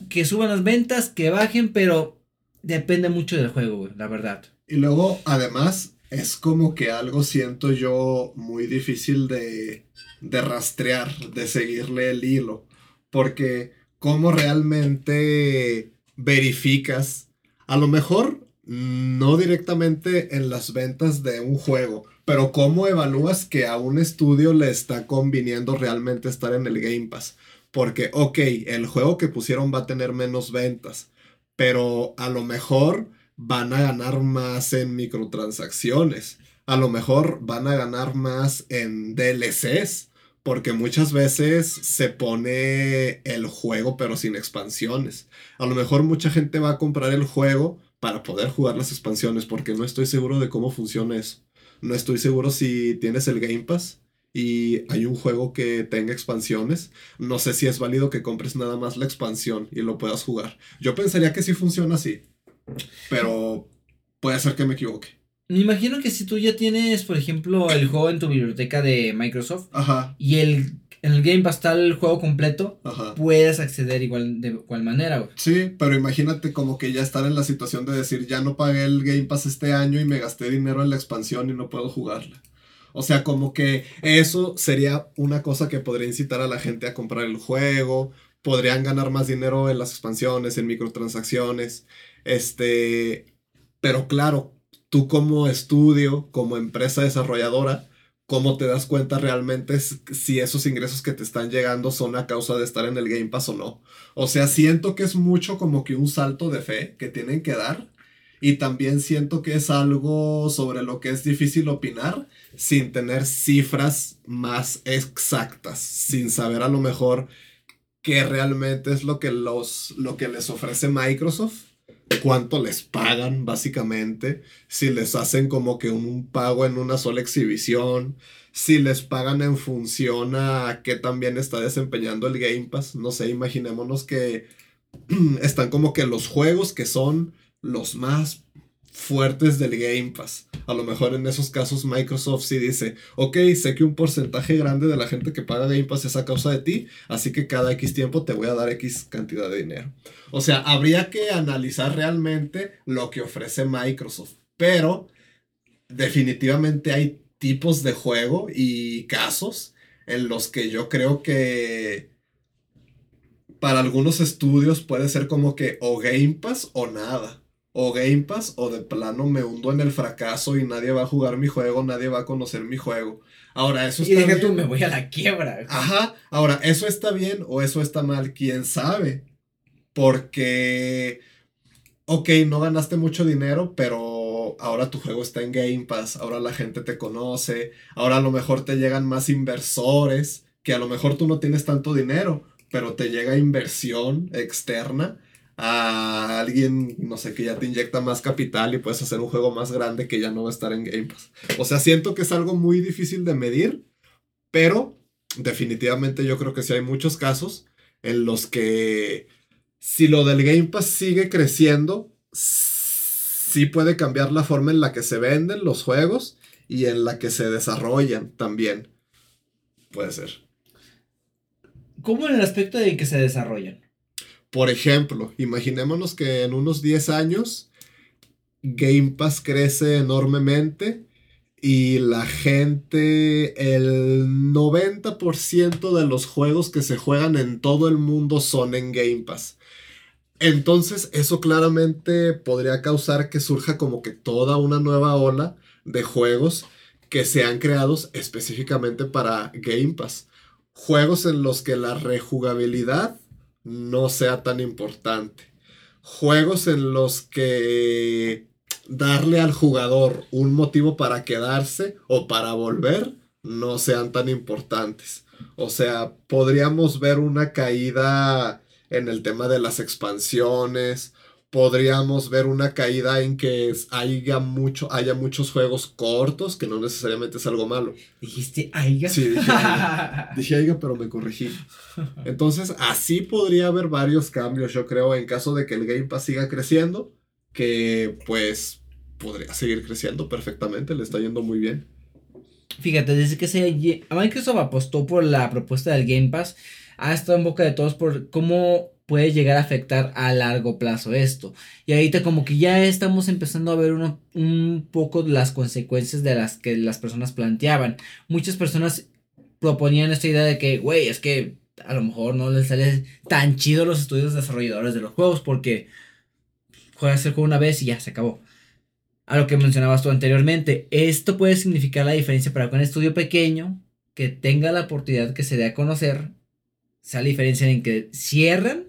que suban las ventas, que bajen, pero depende mucho del juego, la verdad. Y luego, además, es como que algo siento yo muy difícil de, de rastrear, de seguirle el hilo. Porque, ¿cómo realmente verificas? A lo mejor no directamente en las ventas de un juego, pero ¿cómo evalúas que a un estudio le está conviniendo realmente estar en el Game Pass? Porque, ok, el juego que pusieron va a tener menos ventas, pero a lo mejor van a ganar más en microtransacciones. A lo mejor van a ganar más en DLCs. Porque muchas veces se pone el juego pero sin expansiones. A lo mejor mucha gente va a comprar el juego para poder jugar las expansiones porque no estoy seguro de cómo funciona eso. No estoy seguro si tienes el Game Pass y hay un juego que tenga expansiones, no sé si es válido que compres nada más la expansión y lo puedas jugar. Yo pensaría que sí funciona así, pero puede ser que me equivoque. Me imagino que si tú ya tienes, por ejemplo, el juego en tu biblioteca de Microsoft y el, en el Game Pass está el juego completo, puedes acceder igual de igual manera. Sí, pero imagínate como que ya estar en la situación de decir, ya no pagué el Game Pass este año y me gasté dinero en la expansión y no puedo jugarla. O sea, como que eso sería una cosa que podría incitar a la gente a comprar el juego. Podrían ganar más dinero en las expansiones, en microtransacciones. Este. Pero claro, tú como estudio, como empresa desarrolladora, ¿cómo te das cuenta realmente si esos ingresos que te están llegando son a causa de estar en el Game Pass o no? O sea, siento que es mucho como que un salto de fe que tienen que dar. Y también siento que es algo sobre lo que es difícil opinar sin tener cifras más exactas, sin saber a lo mejor qué realmente es lo que, los, lo que les ofrece Microsoft, cuánto les pagan básicamente, si les hacen como que un pago en una sola exhibición, si les pagan en función a qué también está desempeñando el Game Pass, no sé, imaginémonos que están como que los juegos que son los más fuertes del Game Pass. A lo mejor en esos casos Microsoft sí dice, ok, sé que un porcentaje grande de la gente que paga Game Pass es a causa de ti, así que cada X tiempo te voy a dar X cantidad de dinero. O sea, habría que analizar realmente lo que ofrece Microsoft, pero definitivamente hay tipos de juego y casos en los que yo creo que para algunos estudios puede ser como que o Game Pass o nada o Game Pass o de plano me hundo en el fracaso y nadie va a jugar mi juego, nadie va a conocer mi juego. Ahora, eso está y tú, me voy a la quiebra. Ajá, ahora, ¿eso está bien o eso está mal? ¿Quién sabe? Porque, ok, no ganaste mucho dinero, pero ahora tu juego está en Game Pass, ahora la gente te conoce, ahora a lo mejor te llegan más inversores, que a lo mejor tú no tienes tanto dinero, pero te llega inversión externa a alguien, no sé, que ya te inyecta más capital y puedes hacer un juego más grande que ya no va a estar en Game Pass. O sea, siento que es algo muy difícil de medir, pero definitivamente yo creo que sí hay muchos casos en los que si lo del Game Pass sigue creciendo, sí puede cambiar la forma en la que se venden los juegos y en la que se desarrollan también. Puede ser. ¿Cómo en el aspecto de que se desarrollan? Por ejemplo, imaginémonos que en unos 10 años Game Pass crece enormemente y la gente, el 90% de los juegos que se juegan en todo el mundo son en Game Pass. Entonces eso claramente podría causar que surja como que toda una nueva ola de juegos que sean creados específicamente para Game Pass. Juegos en los que la rejugabilidad no sea tan importante. Juegos en los que darle al jugador un motivo para quedarse o para volver no sean tan importantes. O sea, podríamos ver una caída en el tema de las expansiones podríamos ver una caída en que haya, mucho, haya muchos juegos cortos, que no necesariamente es algo malo. ¿Dijiste Aiga? Sí, dije Aiga. dije pero me corregí. Entonces, así podría haber varios cambios, yo creo, en caso de que el Game Pass siga creciendo, que pues podría seguir creciendo perfectamente, le está yendo muy bien. Fíjate, desde que se Microsoft apostó por la propuesta del Game Pass, ha estado en boca de todos por cómo puede llegar a afectar a largo plazo esto. Y ahorita como que ya estamos empezando a ver un poco las consecuencias de las que las personas planteaban. Muchas personas proponían esta idea de que, güey, es que a lo mejor no les sale tan chido los estudios desarrolladores de los juegos porque juegas el juego una vez y ya se acabó. A lo que mencionabas tú anteriormente, esto puede significar la diferencia para un estudio pequeño que tenga la oportunidad que se dé a conocer sea la diferencia en que cierran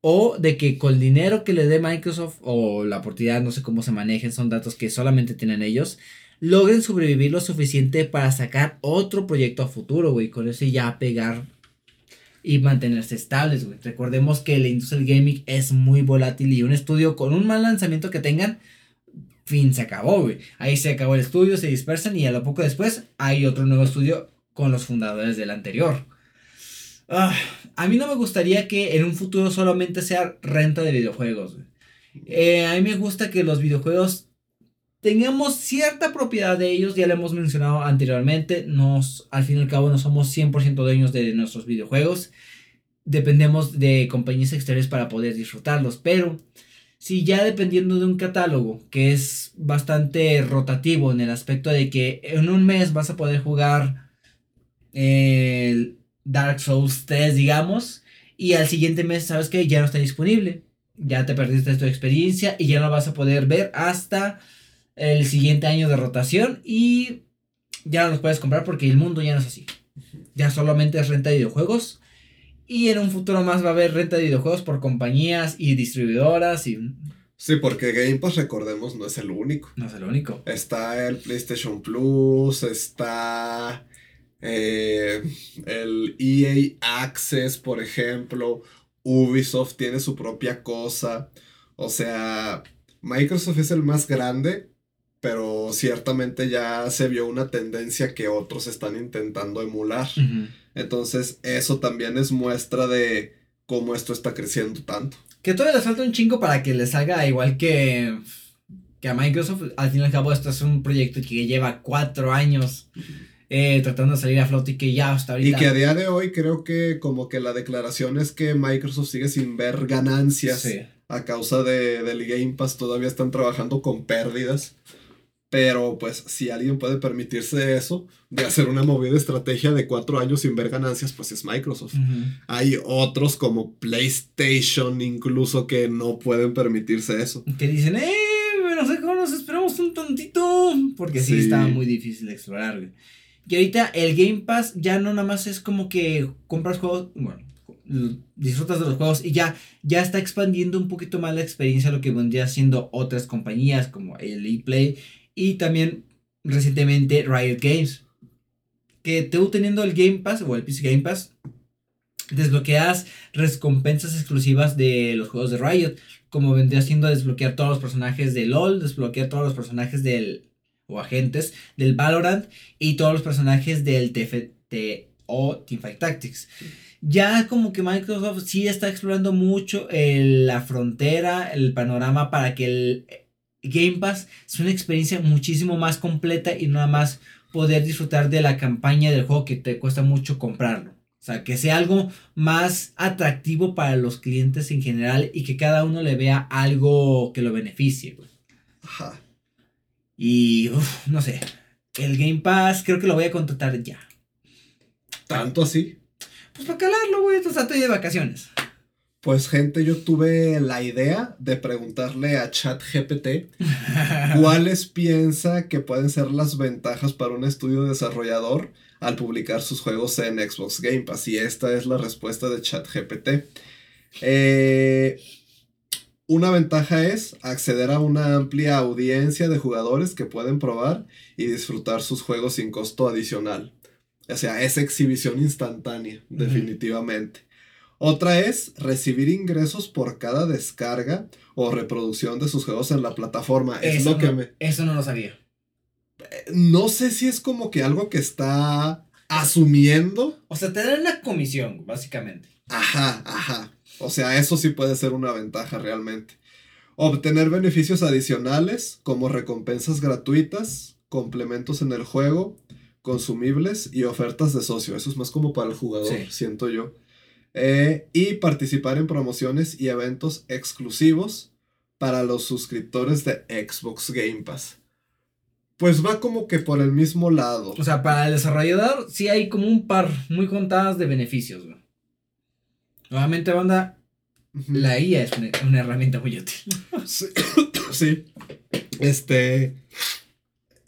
o de que con el dinero que le dé Microsoft o la oportunidad, no sé cómo se manejen, son datos que solamente tienen ellos, logren sobrevivir lo suficiente para sacar otro proyecto a futuro, güey, con eso ya pegar y mantenerse estables, güey. Recordemos que la industria del gaming es muy volátil y un estudio con un mal lanzamiento que tengan, fin, se acabó, güey. Ahí se acabó el estudio, se dispersan y a lo poco después hay otro nuevo estudio con los fundadores del anterior. Ah, a mí no me gustaría que en un futuro solamente sea renta de videojuegos. Eh, a mí me gusta que los videojuegos tengamos cierta propiedad de ellos, ya lo hemos mencionado anteriormente, nos, al fin y al cabo no somos 100% dueños de nuestros videojuegos, dependemos de compañías exteriores para poder disfrutarlos, pero si ya dependiendo de un catálogo que es bastante rotativo en el aspecto de que en un mes vas a poder jugar el Dark Souls 3, digamos, y al siguiente mes, ¿sabes que Ya no está disponible. Ya te perdiste tu experiencia y ya no vas a poder ver hasta el siguiente año de rotación y ya no los puedes comprar porque el mundo ya no es así. Ya solamente es renta de videojuegos. Y en un futuro más va a haber renta de videojuegos por compañías y distribuidoras y... Sí, porque Game Pass, recordemos, no es el único. No es el único. Está el PlayStation Plus, está eh, el EA Access, por ejemplo, Ubisoft tiene su propia cosa. O sea, Microsoft es el más grande, pero ciertamente ya se vio una tendencia que otros están intentando emular. Entonces, eso también es muestra de cómo esto está creciendo tanto. Que todavía les falta un chingo para que les salga igual que, que a Microsoft. Al fin y al cabo, esto es un proyecto que lleva cuatro años. Eh, tratando de salir a flote y que ya hasta ahorita. Y que a día de hoy creo que como que la declaración es que Microsoft sigue sin ver ganancias a causa de, del Game Pass, todavía están trabajando con pérdidas. Pero pues si alguien puede permitirse eso, de hacer una movida estrategia de cuatro años sin ver ganancias, pues es Microsoft. Hay otros como PlayStation incluso que no pueden permitirse eso. Que dicen, eh, no sé cómo nos esperamos un tantito. Porque sí, sí está muy difícil de explorar, güey. Y ahorita el Game Pass ya no nada más es como que compras juegos, bueno, disfrutas de los juegos y ya, ya está expandiendo un poquito más la experiencia lo que vendría siendo otras compañías como el ePlay y también recientemente Riot Games. Que tú teniendo el Game Pass o el PC Game Pass, desbloqueas recompensas exclusivas de los juegos de Riot, como vendría siendo desbloquear todos los personajes de LOL, desbloquear todos los personajes del o agentes del Valorant y todos los personajes del TFT o Teamfight Tactics. Ya como que Microsoft sí está explorando mucho la frontera, el panorama para que el Game Pass sea una experiencia muchísimo más completa y nada más poder disfrutar de la campaña del juego que te cuesta mucho comprarlo. O sea, que sea algo más atractivo para los clientes en general y que cada uno le vea algo que lo beneficie. Ajá. Y, no sé, el Game Pass creo que lo voy a contratar ya. ¿Tanto así? Pues para calarlo, güey, o sea, estoy de vacaciones. Pues gente, yo tuve la idea de preguntarle a ChatGPT cuáles piensa que pueden ser las ventajas para un estudio desarrollador al publicar sus juegos en Xbox Game Pass. Y esta es la respuesta de ChatGPT. Eh, una ventaja es acceder a una amplia audiencia de jugadores que pueden probar y disfrutar sus juegos sin costo adicional. O sea, es exhibición instantánea, definitivamente. Otra es recibir ingresos por cada descarga o reproducción de sus juegos en la plataforma. Eso es lo que me... Eso no lo sabía. No sé si es como que algo que está asumiendo. O sea, te dan una comisión, básicamente. Ajá, ajá. O sea, eso sí puede ser una ventaja realmente. Obtener beneficios adicionales como recompensas gratuitas, complementos en el juego, consumibles y ofertas de socio. Eso es más como para el jugador, siento yo. Eh, y participar en promociones y eventos exclusivos para los suscriptores de Xbox Game Pass. Pues va como que por el mismo lado. O sea, para el desarrollador sí hay como un par muy contadas de beneficios. Nuevamente, banda, la IA es una, herramienta muy útil. sí. sí. Este.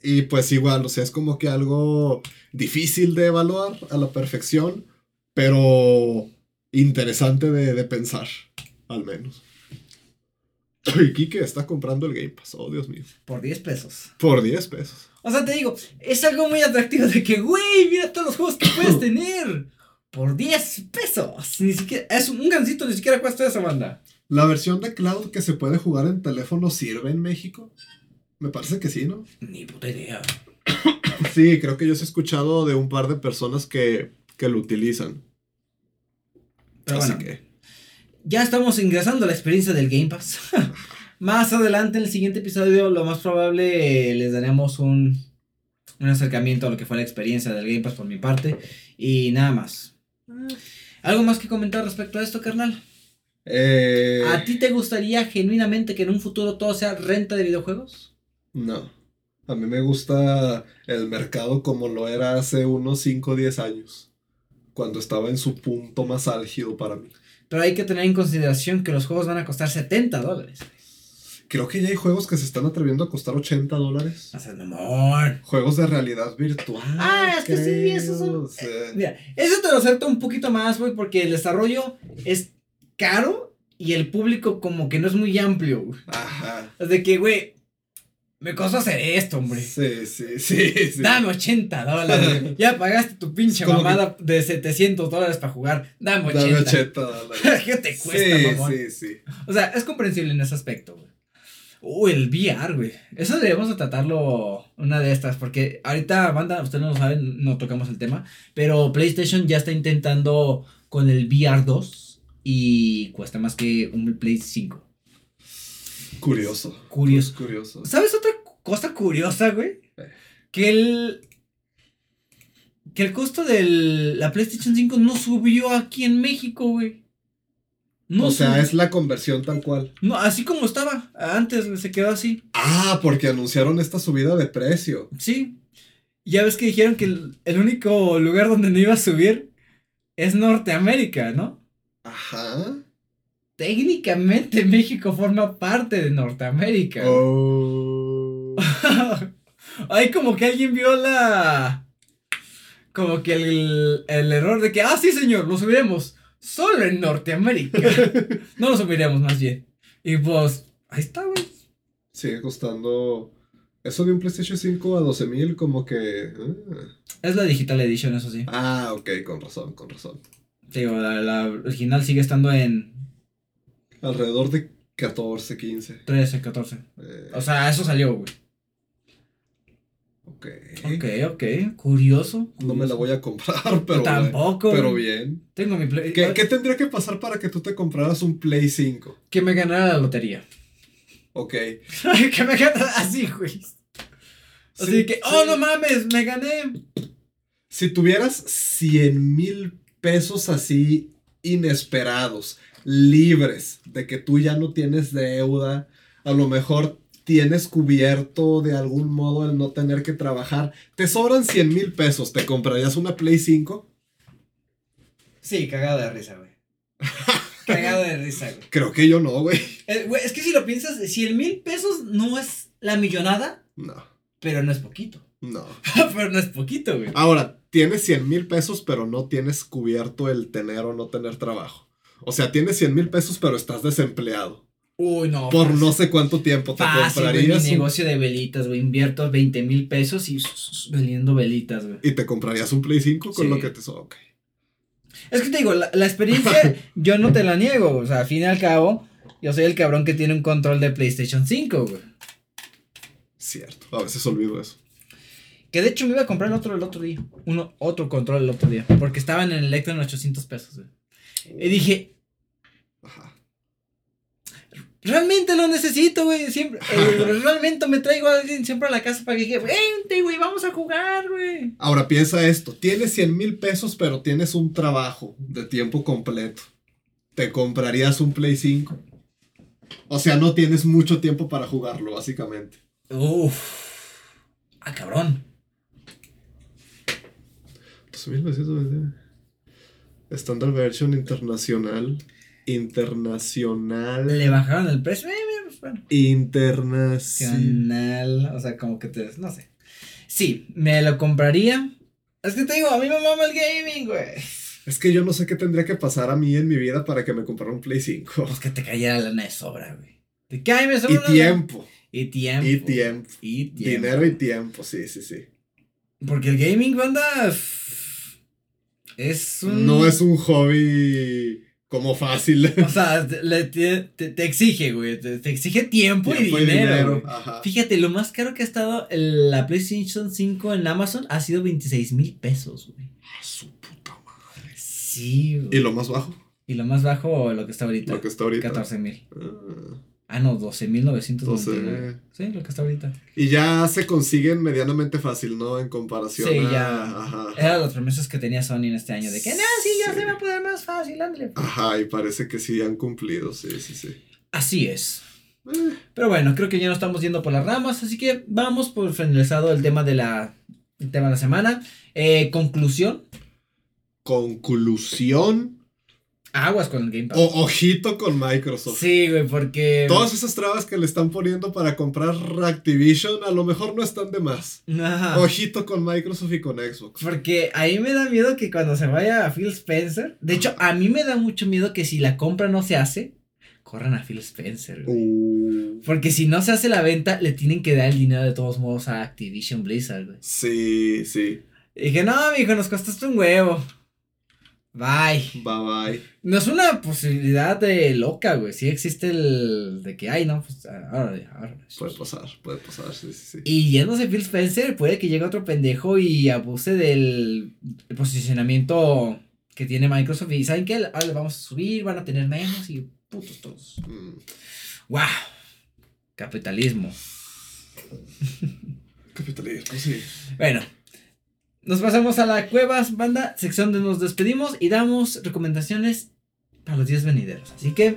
Y pues igual, o sea, es como que algo difícil de evaluar a la perfección, pero interesante de, pensar, al menos. Y Kike está comprando el Game Pass, oh Dios mío. Por 10 pesos. Por 10 pesos. O sea, te digo, es algo muy atractivo de que, güey, mira todos los juegos que puedes tener. Por 10 pesos. Ni siquiera, es un gancito, ni siquiera cuesta esa banda. ¿La versión de cloud que se puede jugar en teléfono sirve en México? Me parece que sí, ¿no? Ni puta idea. Sí, creo que yo he escuchado de un par de personas que, que lo utilizan. Así que. Ya estamos ingresando a la experiencia del Game Pass. más adelante en el siguiente episodio, lo más probable les daremos un, un acercamiento a lo que fue la experiencia del Game Pass por mi parte. Y nada más. ¿Algo más que comentar respecto a esto, carnal? Eh... ¿A ti te gustaría genuinamente que en un futuro todo sea renta de videojuegos? No. A mí me gusta el mercado como lo era hace unos 5 o 10 años cuando estaba en su punto más álgido para mí. Pero hay que tener en consideración que los juegos van a costar 70 dólares. Creo que ya hay juegos que se están atreviendo a costar 80 dólares. amor. Juegos de realidad virtual. Ah, es que sí, eso son. Eh, mira, eso te lo acepto un poquito más, güey, porque el desarrollo es caro y el público como que no es muy amplio. Ajá. Es de que, güey, me costó hacer esto, hombre. Sí, sí, sí. sí. Dame 80 dólares. ya pagaste tu pinche mamada de 700 dólares para jugar. Dame 80. Dame 80 dólares. ¿Qué te cuesta, sí, mamón? Sí, sí. O sea, es comprensible en ese aspecto, güey. Uy, el VR, güey. Eso debemos tratarlo una de estas, porque ahorita, banda, ustedes no lo saben, no tocamos el tema, pero PlayStation ya está intentando con el VR 2 y cuesta más que un Play 5. Curioso. Curioso. Curioso. ¿Sabes otra cosa curiosa, güey? Eh. Que el. Que el costo de la PlayStation 5 no subió aquí en México, güey. No o sea, es la conversión tal cual. No, así como estaba. Antes se quedó así. Ah, porque anunciaron esta subida de precio. Sí. Ya ves que dijeron que el único lugar donde no iba a subir es Norteamérica, ¿no? Ajá técnicamente México forma parte de Norteamérica. Oh. Ay, como que alguien vio la. Como que el, el, error de que, ah, sí, señor, lo subiremos. Solo en Norteamérica. no lo subiremos más bien. Y pues, ahí está, güey. Sigue costando. Eso de un PlayStation 5 a 12 mil, como que. ah. Es la Digital Edition, eso sí. Ah, ok, con razón, con razón. Digo, la, la original sigue estando en Alrededor de 14, 15. 13, 14. Eh, O sea, eso salió, güey. Ok. Ok. Curioso. No me la voy a comprar, pero. Tampoco. Pero bien. Tengo mi Play. ¿Qué, qué tendría que pasar para que tú te compraras un Play 5? Que me ganara la lotería. Ok. que me ganara así, güey. Así Sí, que, sí. oh, no mames, me gané. Si tuvieras 100 mil pesos así inesperados, libres, de que tú ya no tienes deuda, a lo mejor tienes cubierto de algún modo el no tener que trabajar, te sobran 100 mil pesos, ¿te comprarías una Play 5? Sí, cagado de risa, güey. cagado de risa, güey. Creo que yo no, güey. Eh, güey, Es que si lo piensas, 100 mil pesos no es la millonada, No, pero no es poquito. no. pero no es poquito, güey. Ahora, tienes 100 mil pesos, pero no tienes cubierto el tener o no tener trabajo. O sea, tienes 100 mil pesos, pero estás desempleado. Uy, no. Por fácil. no sé cuánto tiempo te Fácil, mi comprarías. un- negocio de velitas, güey. Invierto 20 mil pesos y vendiendo velitas, güey. Y te comprarías un Play 5 con Sí. lo que te sobra. Ok. Es que te digo, la, la experiencia yo no te la niego. O sea, al fin y al cabo, yo soy el cabrón que tiene un control de PlayStation 5, güey. Cierto. A veces olvido eso. Que de hecho me iba a comprar el otro el otro día. Uno, otro control el otro día. Porque estaba en el Electro en 800 pesos, güey. Y dije, Ajá. Realmente lo necesito, güey. Siempre, eh, realmente me traigo a alguien siempre a la casa para que diga, vente, güey, vamos a jugar, güey. Ahora piensa esto. Tienes 100 mil pesos, pero tienes un trabajo de tiempo completo. ¿Te comprarías un Play 5? O sea, no tienes mucho tiempo para jugarlo, básicamente. Uf. Ah, cabrón. 2920. Standard version internacional. Internacional. Le bajaron el precio. Eh, pues, bueno. Internacional. O sea, como que te, no sé. Sí, me lo compraría. Es que te digo, a mí me mama el gaming, güey. Es que yo no sé qué tendría que pasar a mí en mi vida para que me comprara un Play 5. Pues que te cayera lana de sobra, güey. Te cae, me Y sobra. lana. tiempo. Y tiempo. Y tiempo. Y tiempo. Dinero y tiempo, sí, sí, sí. Porque el gaming, banda. Es un. No es un hobby como fácil. O sea, te, le- te, te- exige, güey. Te, te exige tiempo, Tiempo y dinero. Ajá. Fíjate, lo más caro que ha estado el- la PlayStation 5 en Amazon ha sido 26 mil pesos, güey. A su puta madre. Sí, güey. ¿Y lo más bajo? Y lo más bajo, lo que está ahorita. Lo que está ahorita. 14 mil. Ah. Ah, no, 12 mil 999. 12. Sí, lo que está ahorita. Y ya se consiguen medianamente fácil, ¿no? En comparación Sí, a... ya. Ajá. Eran las promesas que tenía Sony en este año. De que, no, sí, ya Sí. se va a poder más fácil, ándale. Ajá, y parece que sí han cumplido, sí, sí, sí. Así es. Eh, Pero bueno, creo que ya no estamos yendo por las ramas, así que vamos por finalizado el tema de la, el tema de la semana. Eh, conclusión, Conclusión. Aguas con el Game Pass. O ojito con Microsoft. sí, güey, porque... Todas esas trabas que le están poniendo para comprar Activision a lo mejor no están de más. Ajá. Ojito con Microsoft y con Xbox. Porque a mí me da miedo que cuando se vaya a Phil Spencer, de hecho, a mí me da mucho miedo que si la compra no se hace, corran a Phil Spencer. güey. Uh, Porque si no se hace la venta, le tienen que dar el dinero de todos modos a Activision Blizzard, güey. sí, sí. Y dije, no, mijo, nos costaste un huevo. Bye. Bye bye. No es una posibilidad de loca, güey. Sí existe el de que, ay, no, pues ahora, ahora. Puede pasar, puede pasar, sí, sí, sí. Y yéndose Phil Spencer, puede que llegue otro pendejo y abuse del posicionamiento que tiene Microsoft. Y ¿saben qué? Ahora le vamos a subir, van a tener menos y putos todos. Mm. ¡Wow! Capitalismo. Capitalismo, sí. Bueno, nos pasamos a la Cuevas Banda, sección donde nos despedimos y damos recomendaciones para los días venideros. Así que,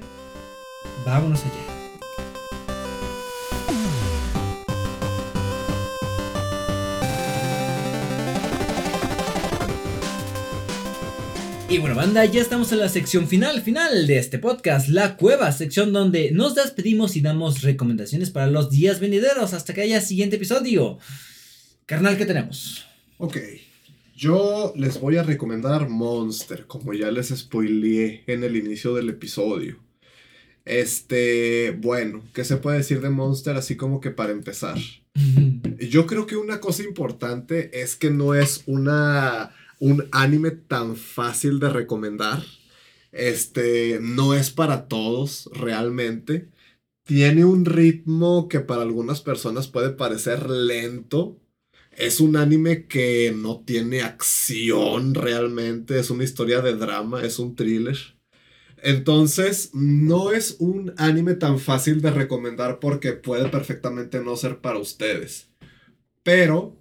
vámonos allá. Y bueno, banda, ya estamos en la sección final, final de este podcast, La Cueva, sección donde nos despedimos y damos recomendaciones para los días venideros hasta que haya siguiente episodio. Carnal, ¿qué tenemos? Ok. Yo les voy a recomendar Monster, como ya les spoileé en el inicio del episodio. Este, bueno, ¿qué se puede decir de Monster así como que para empezar? Yo creo que una cosa importante es que no es una un anime tan fácil de recomendar. Este, no es para todos realmente. Tiene un ritmo que para algunas personas puede parecer lento. Es un anime que no tiene acción realmente. Es una historia de drama, es un thriller. Entonces, no es un anime tan fácil de recomendar porque puede perfectamente no ser para ustedes. Pero,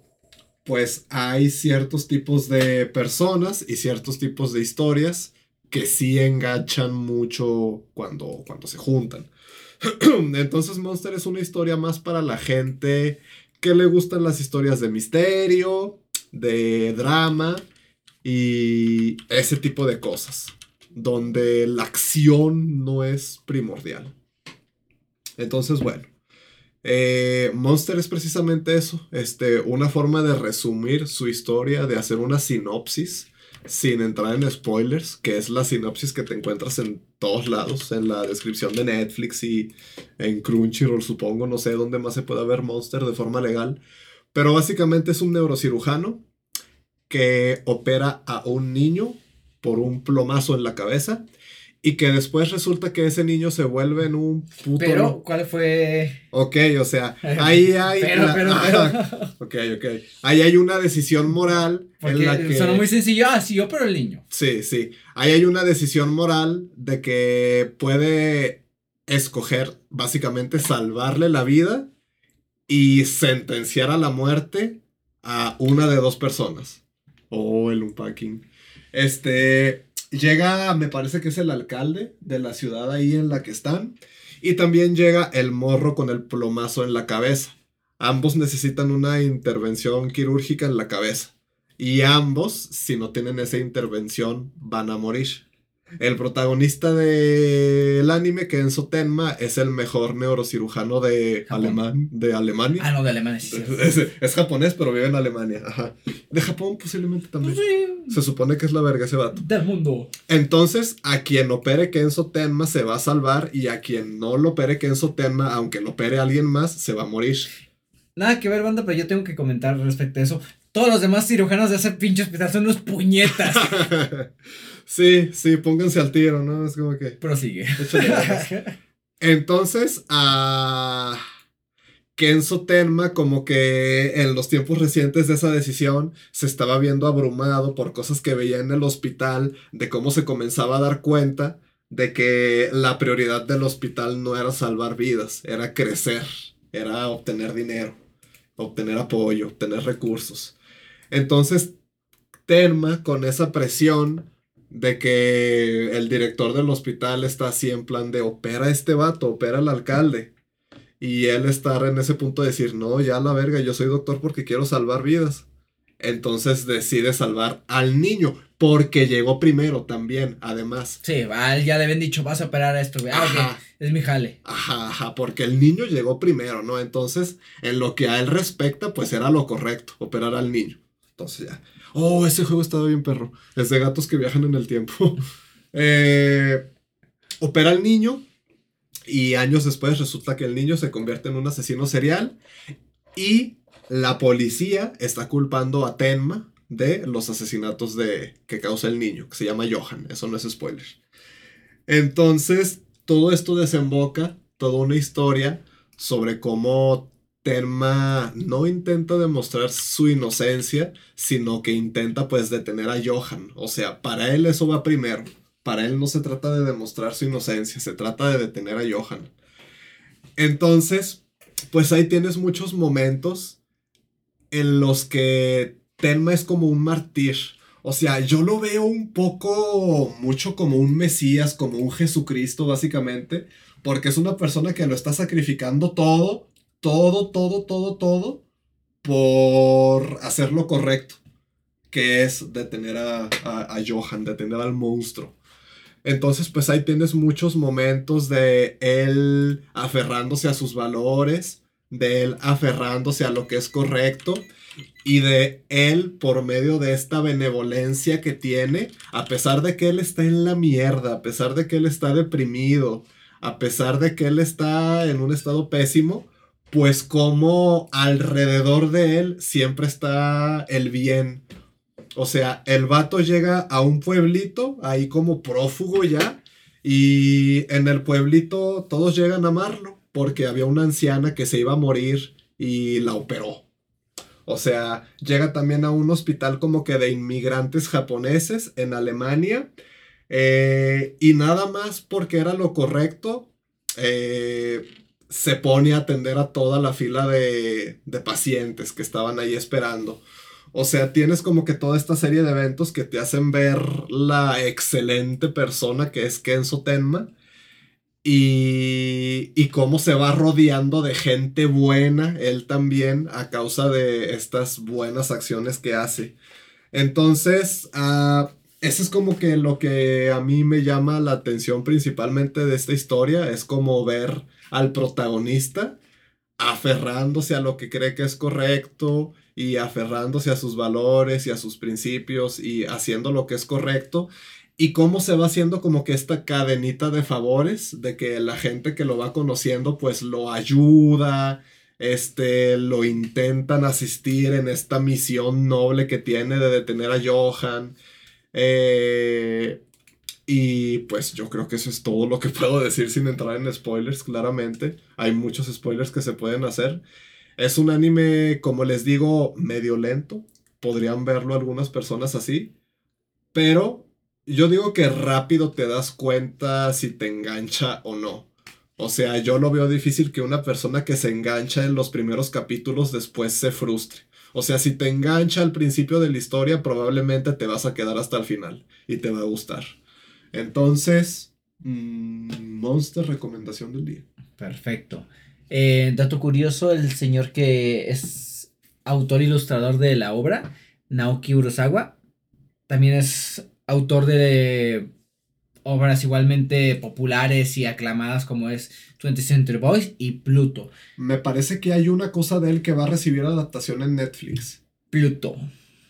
pues hay ciertos tipos de personas y ciertos tipos de historias que sí enganchan mucho cuando, cuando se juntan. Entonces, Monster es una historia más para la gente que le gustan las historias de misterio, de drama y ese tipo de cosas donde la acción no es primordial. Entonces, bueno, eh, Monster es precisamente eso, este, una forma de resumir su historia, de hacer una sinopsis sin entrar en spoilers, que es la sinopsis que te encuentras en todos lados, en la descripción de Netflix y en Crunchyroll, supongo, no sé dónde más se puede ver Monster de forma legal, pero básicamente es un neurocirujano que opera a un niño por un plomazo en la cabeza y que después resulta que ese niño se vuelve en un puto... Pero, ¿cuál fue? Ok, o sea, ahí hay... pero, pero, pero... ok, ok. Ahí hay una decisión moral Porque en la que... muy sencillo, ah, sí, yo pero el niño. Sí, sí. Ahí hay una decisión moral de que puede escoger básicamente salvarle la vida y sentenciar a la muerte a una de dos personas. Oh, el unpacking. Este, llega, me parece que es el alcalde de la ciudad ahí en la que están. Y también llega el morro con el plomazo en la cabeza. Ambos necesitan una intervención quirúrgica en la cabeza. Y ambos, si no tienen esa intervención, van a morir. El protagonista del anime, Kenzo Tenma, es el mejor neurocirujano de, alemán, de Alemania. Ah, no, de Alemania, sí. Es, es japonés, pero vive en Alemania. Ajá. De Japón posiblemente también. Se supone que es la verga ese vato. Del mundo. Entonces, a quien opere Kenzo Tenma se va a salvar y a quien no lo opere Kenzo Tenma, aunque lo opere alguien más, se va a morir. Nada que ver, banda, pero yo tengo que comentar respecto a eso. Todos los demás cirujanos de ese pinche hospital son unos puñetas. sí, sí, pónganse al tiro, ¿no? Es como que... Prosigue. Entonces, a Kenzo Tenma, como que en los tiempos recientes de esa decisión, se estaba viendo abrumado por cosas que veía en el hospital, de cómo se comenzaba a dar cuenta de que la prioridad del hospital no era salvar vidas, era crecer, era obtener dinero, obtener apoyo, obtener recursos. Entonces, Tenma, con esa presión de que el director del hospital está así en plan de opera a este vato, opera al alcalde. Y él está en ese punto de decir, no, ya la verga, yo soy doctor porque quiero salvar vidas. Entonces decide salvar al niño, porque llegó primero también, además. Sí, ya le habían dicho, vas a operar a esto, güey. Ah, Ajá. es mi jale. Ajá, ajá, porque el niño llegó primero, ¿no? Entonces, en lo que a él respecta, pues era lo correcto, operar al niño. Entonces ya. Oh, ese juego estaba bien perro. Es de gatos que viajan en el tiempo. Eh, opera al niño y años después resulta que el niño se convierte en un asesino serial y la policía está culpando a Tenma de los asesinatos de, que causa el niño, que se llama Johan. Eso no es spoiler. Entonces, todo esto desemboca toda una historia sobre cómo Tenma no intenta demostrar su inocencia, sino que intenta pues detener a Johan. O sea, para él eso va primero. Para él no se trata de demostrar su inocencia, se trata de detener a Johan. Entonces, pues ahí tienes muchos momentos en los que Tenma es como un mártir. O sea, yo lo veo un poco, mucho como un Mesías, como un Jesucristo, básicamente, porque es una persona que lo está sacrificando todo, todo, todo, todo, todo, por hacer lo correcto, que es detener a, a, Johan, detener al monstruo. Entonces, pues ahí tienes muchos momentos de él aferrándose a sus valores, de él aferrándose a lo que es correcto y de él por medio de esta benevolencia que tiene, a pesar de que él está en la mierda, a pesar de que él está deprimido, a pesar de que él está en un estado pésimo, pues como alrededor de él siempre está el bien. O sea, el vato llega a un pueblito, ahí como prófugo ya, y en el pueblito todos llegan a amarlo, porque había una anciana que se iba a morir y la operó. O sea, llega también a un hospital como que de inmigrantes japoneses en Alemania. Eh, y nada más porque era lo correcto, eh, se pone a atender a toda la fila de, de pacientes que estaban ahí esperando. O sea, tienes como que toda esta serie de eventos que te hacen ver la excelente persona que es Kenzo Tenma y, y cómo se va rodeando de gente buena, él también, a causa de estas buenas acciones que hace. Entonces, uh, eso es como que lo que a mí me llama la atención principalmente de esta historia, es como ver al protagonista aferrándose a lo que cree que es correcto y aferrándose a sus valores y a sus principios y haciendo lo que es correcto y cómo se va haciendo como que esta cadenita de favores, de que la gente que lo va conociendo pues lo ayuda, este, lo intentan asistir en esta misión noble que tiene de detener a Johan. Eh, y pues yo creo que eso es todo lo que puedo decir sin entrar en spoilers, claramente. Hay muchos spoilers que se pueden hacer. Es un anime, como les digo, medio lento. Podrían verlo algunas personas así. Pero yo digo que rápido te das cuenta si te engancha o no. O sea, yo lo veo difícil que una persona que se engancha en los primeros capítulos después se frustre. O sea, si te engancha al principio de la historia, probablemente te vas a quedar hasta el final y te va a gustar. Entonces, mmm, Monster recomendación del día. Perfecto. Eh, dato curioso, el señor que es autor ilustrador de la obra, Naoki Urasawa, también es autor de obras igualmente populares y aclamadas como es 20th Century Boys y Pluto. Me parece que hay una cosa de él que va a recibir adaptación en Netflix. Pluto.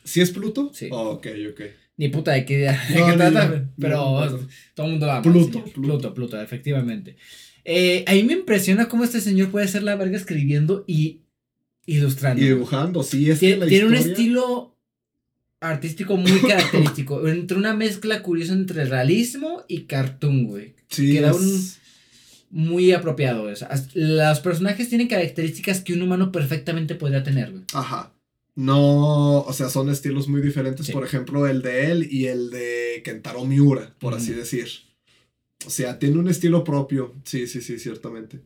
¿Sí es Pluto? Sí. Oh, ok, ok. Ni puta de qué, de No, qué trata, pero No, todo el mundo lo ama. Pluto. Pluto. Pluto, Pluto, efectivamente. Eh, a mí me impresiona cómo este señor puede ser la verga escribiendo y ilustrando. Y dibujando, sí, es que Tiene, la tiene un estilo artístico muy característico. entre una mezcla curiosa entre realismo y cartoon, güey. Sí, queda es- un- Muy apropiado. o sea, los personajes tienen características que un humano perfectamente podría tener, güey. Ajá. No, o sea, son estilos muy diferentes. Sí. Por ejemplo, el de él y el de Kentaro Miura, por así decir. O sea, tiene un estilo propio. Sí, sí, sí, ciertamente.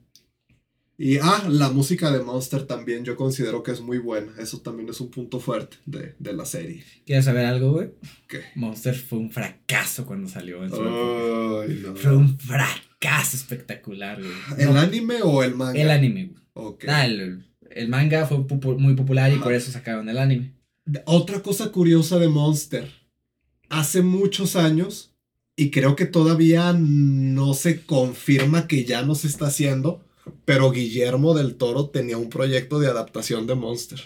Y, ah, la música de Monster también yo considero que es muy buena. Eso también es un punto fuerte de, de la serie. ¿Quieres saber algo, güey? ¿Qué? Monster fue un fracaso cuando salió en su no. Fue un fracaso espectacular, güey. ¿El No, anime o el manga? el anime, güey. Ok. Ah, el, el manga fue muy popular y por eso sacaron el anime. Otra cosa curiosa de Monster. Hace muchos años, y creo que todavía no se confirma que ya no se está haciendo, pero Guillermo del Toro tenía un proyecto de adaptación de Monster.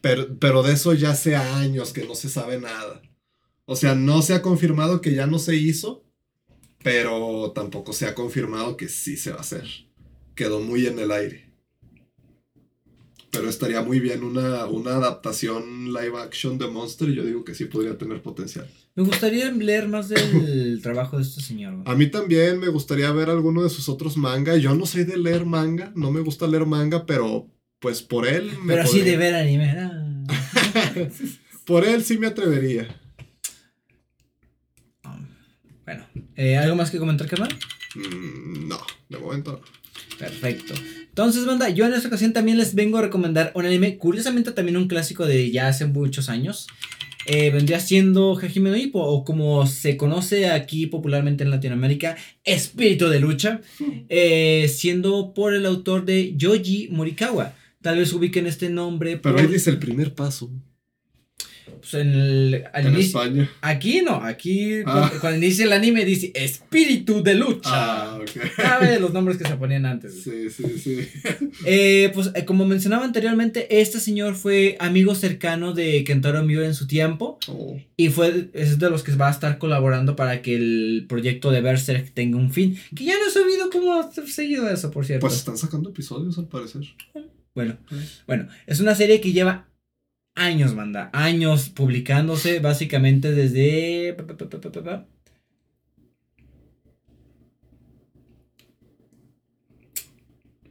Pero, pero de eso ya hace años que no se sabe nada. O sea, no se ha confirmado que ya no se hizo, pero tampoco se ha confirmado que sí se va a hacer. Quedó muy en el aire. Pero estaría muy bien una, una adaptación live action de Monster y yo digo que sí podría tener potencial. Me gustaría leer más del trabajo de este señor, güey. A mí también me gustaría ver alguno de sus otros manga. Yo no soy de leer manga, no me gusta leer manga, pero pues por él... me Pero así podría- de ver anime. ah. Por él sí me atrevería. bueno, eh, ¿algo más que comentar, carnal? Mm, no, de momento no. Perfecto. Entonces, banda, yo en esta ocasión también les vengo a recomendar un anime, curiosamente también un clásico de ya hace muchos años. Eh, vendría siendo Hajime no Ippo, o como se conoce aquí popularmente en Latinoamérica, Espíritu de Lucha, eh, siendo por el autor de Yoji Morikawa. Tal vez ubiquen este nombre Pero por- él es el primer paso. Pues en el, al En inicio- España. Aquí no, aquí Ah. cu- cuando inicia el anime dice espíritu de lucha. Ah, ok. Sabe los nombres que se ponían antes. Sí, sí, sí. Eh, pues eh, como mencionaba anteriormente, este señor fue amigo cercano de Kentaro Miura en su tiempo Oh, y fue es de los que va a estar colaborando para que el proyecto de Berserk tenga un fin. Que ya no he sabido cómo ha seguido eso, por cierto. Pues están sacando episodios al parecer. bueno, bueno, es una serie que lleva años, manda, años publicándose, básicamente desde.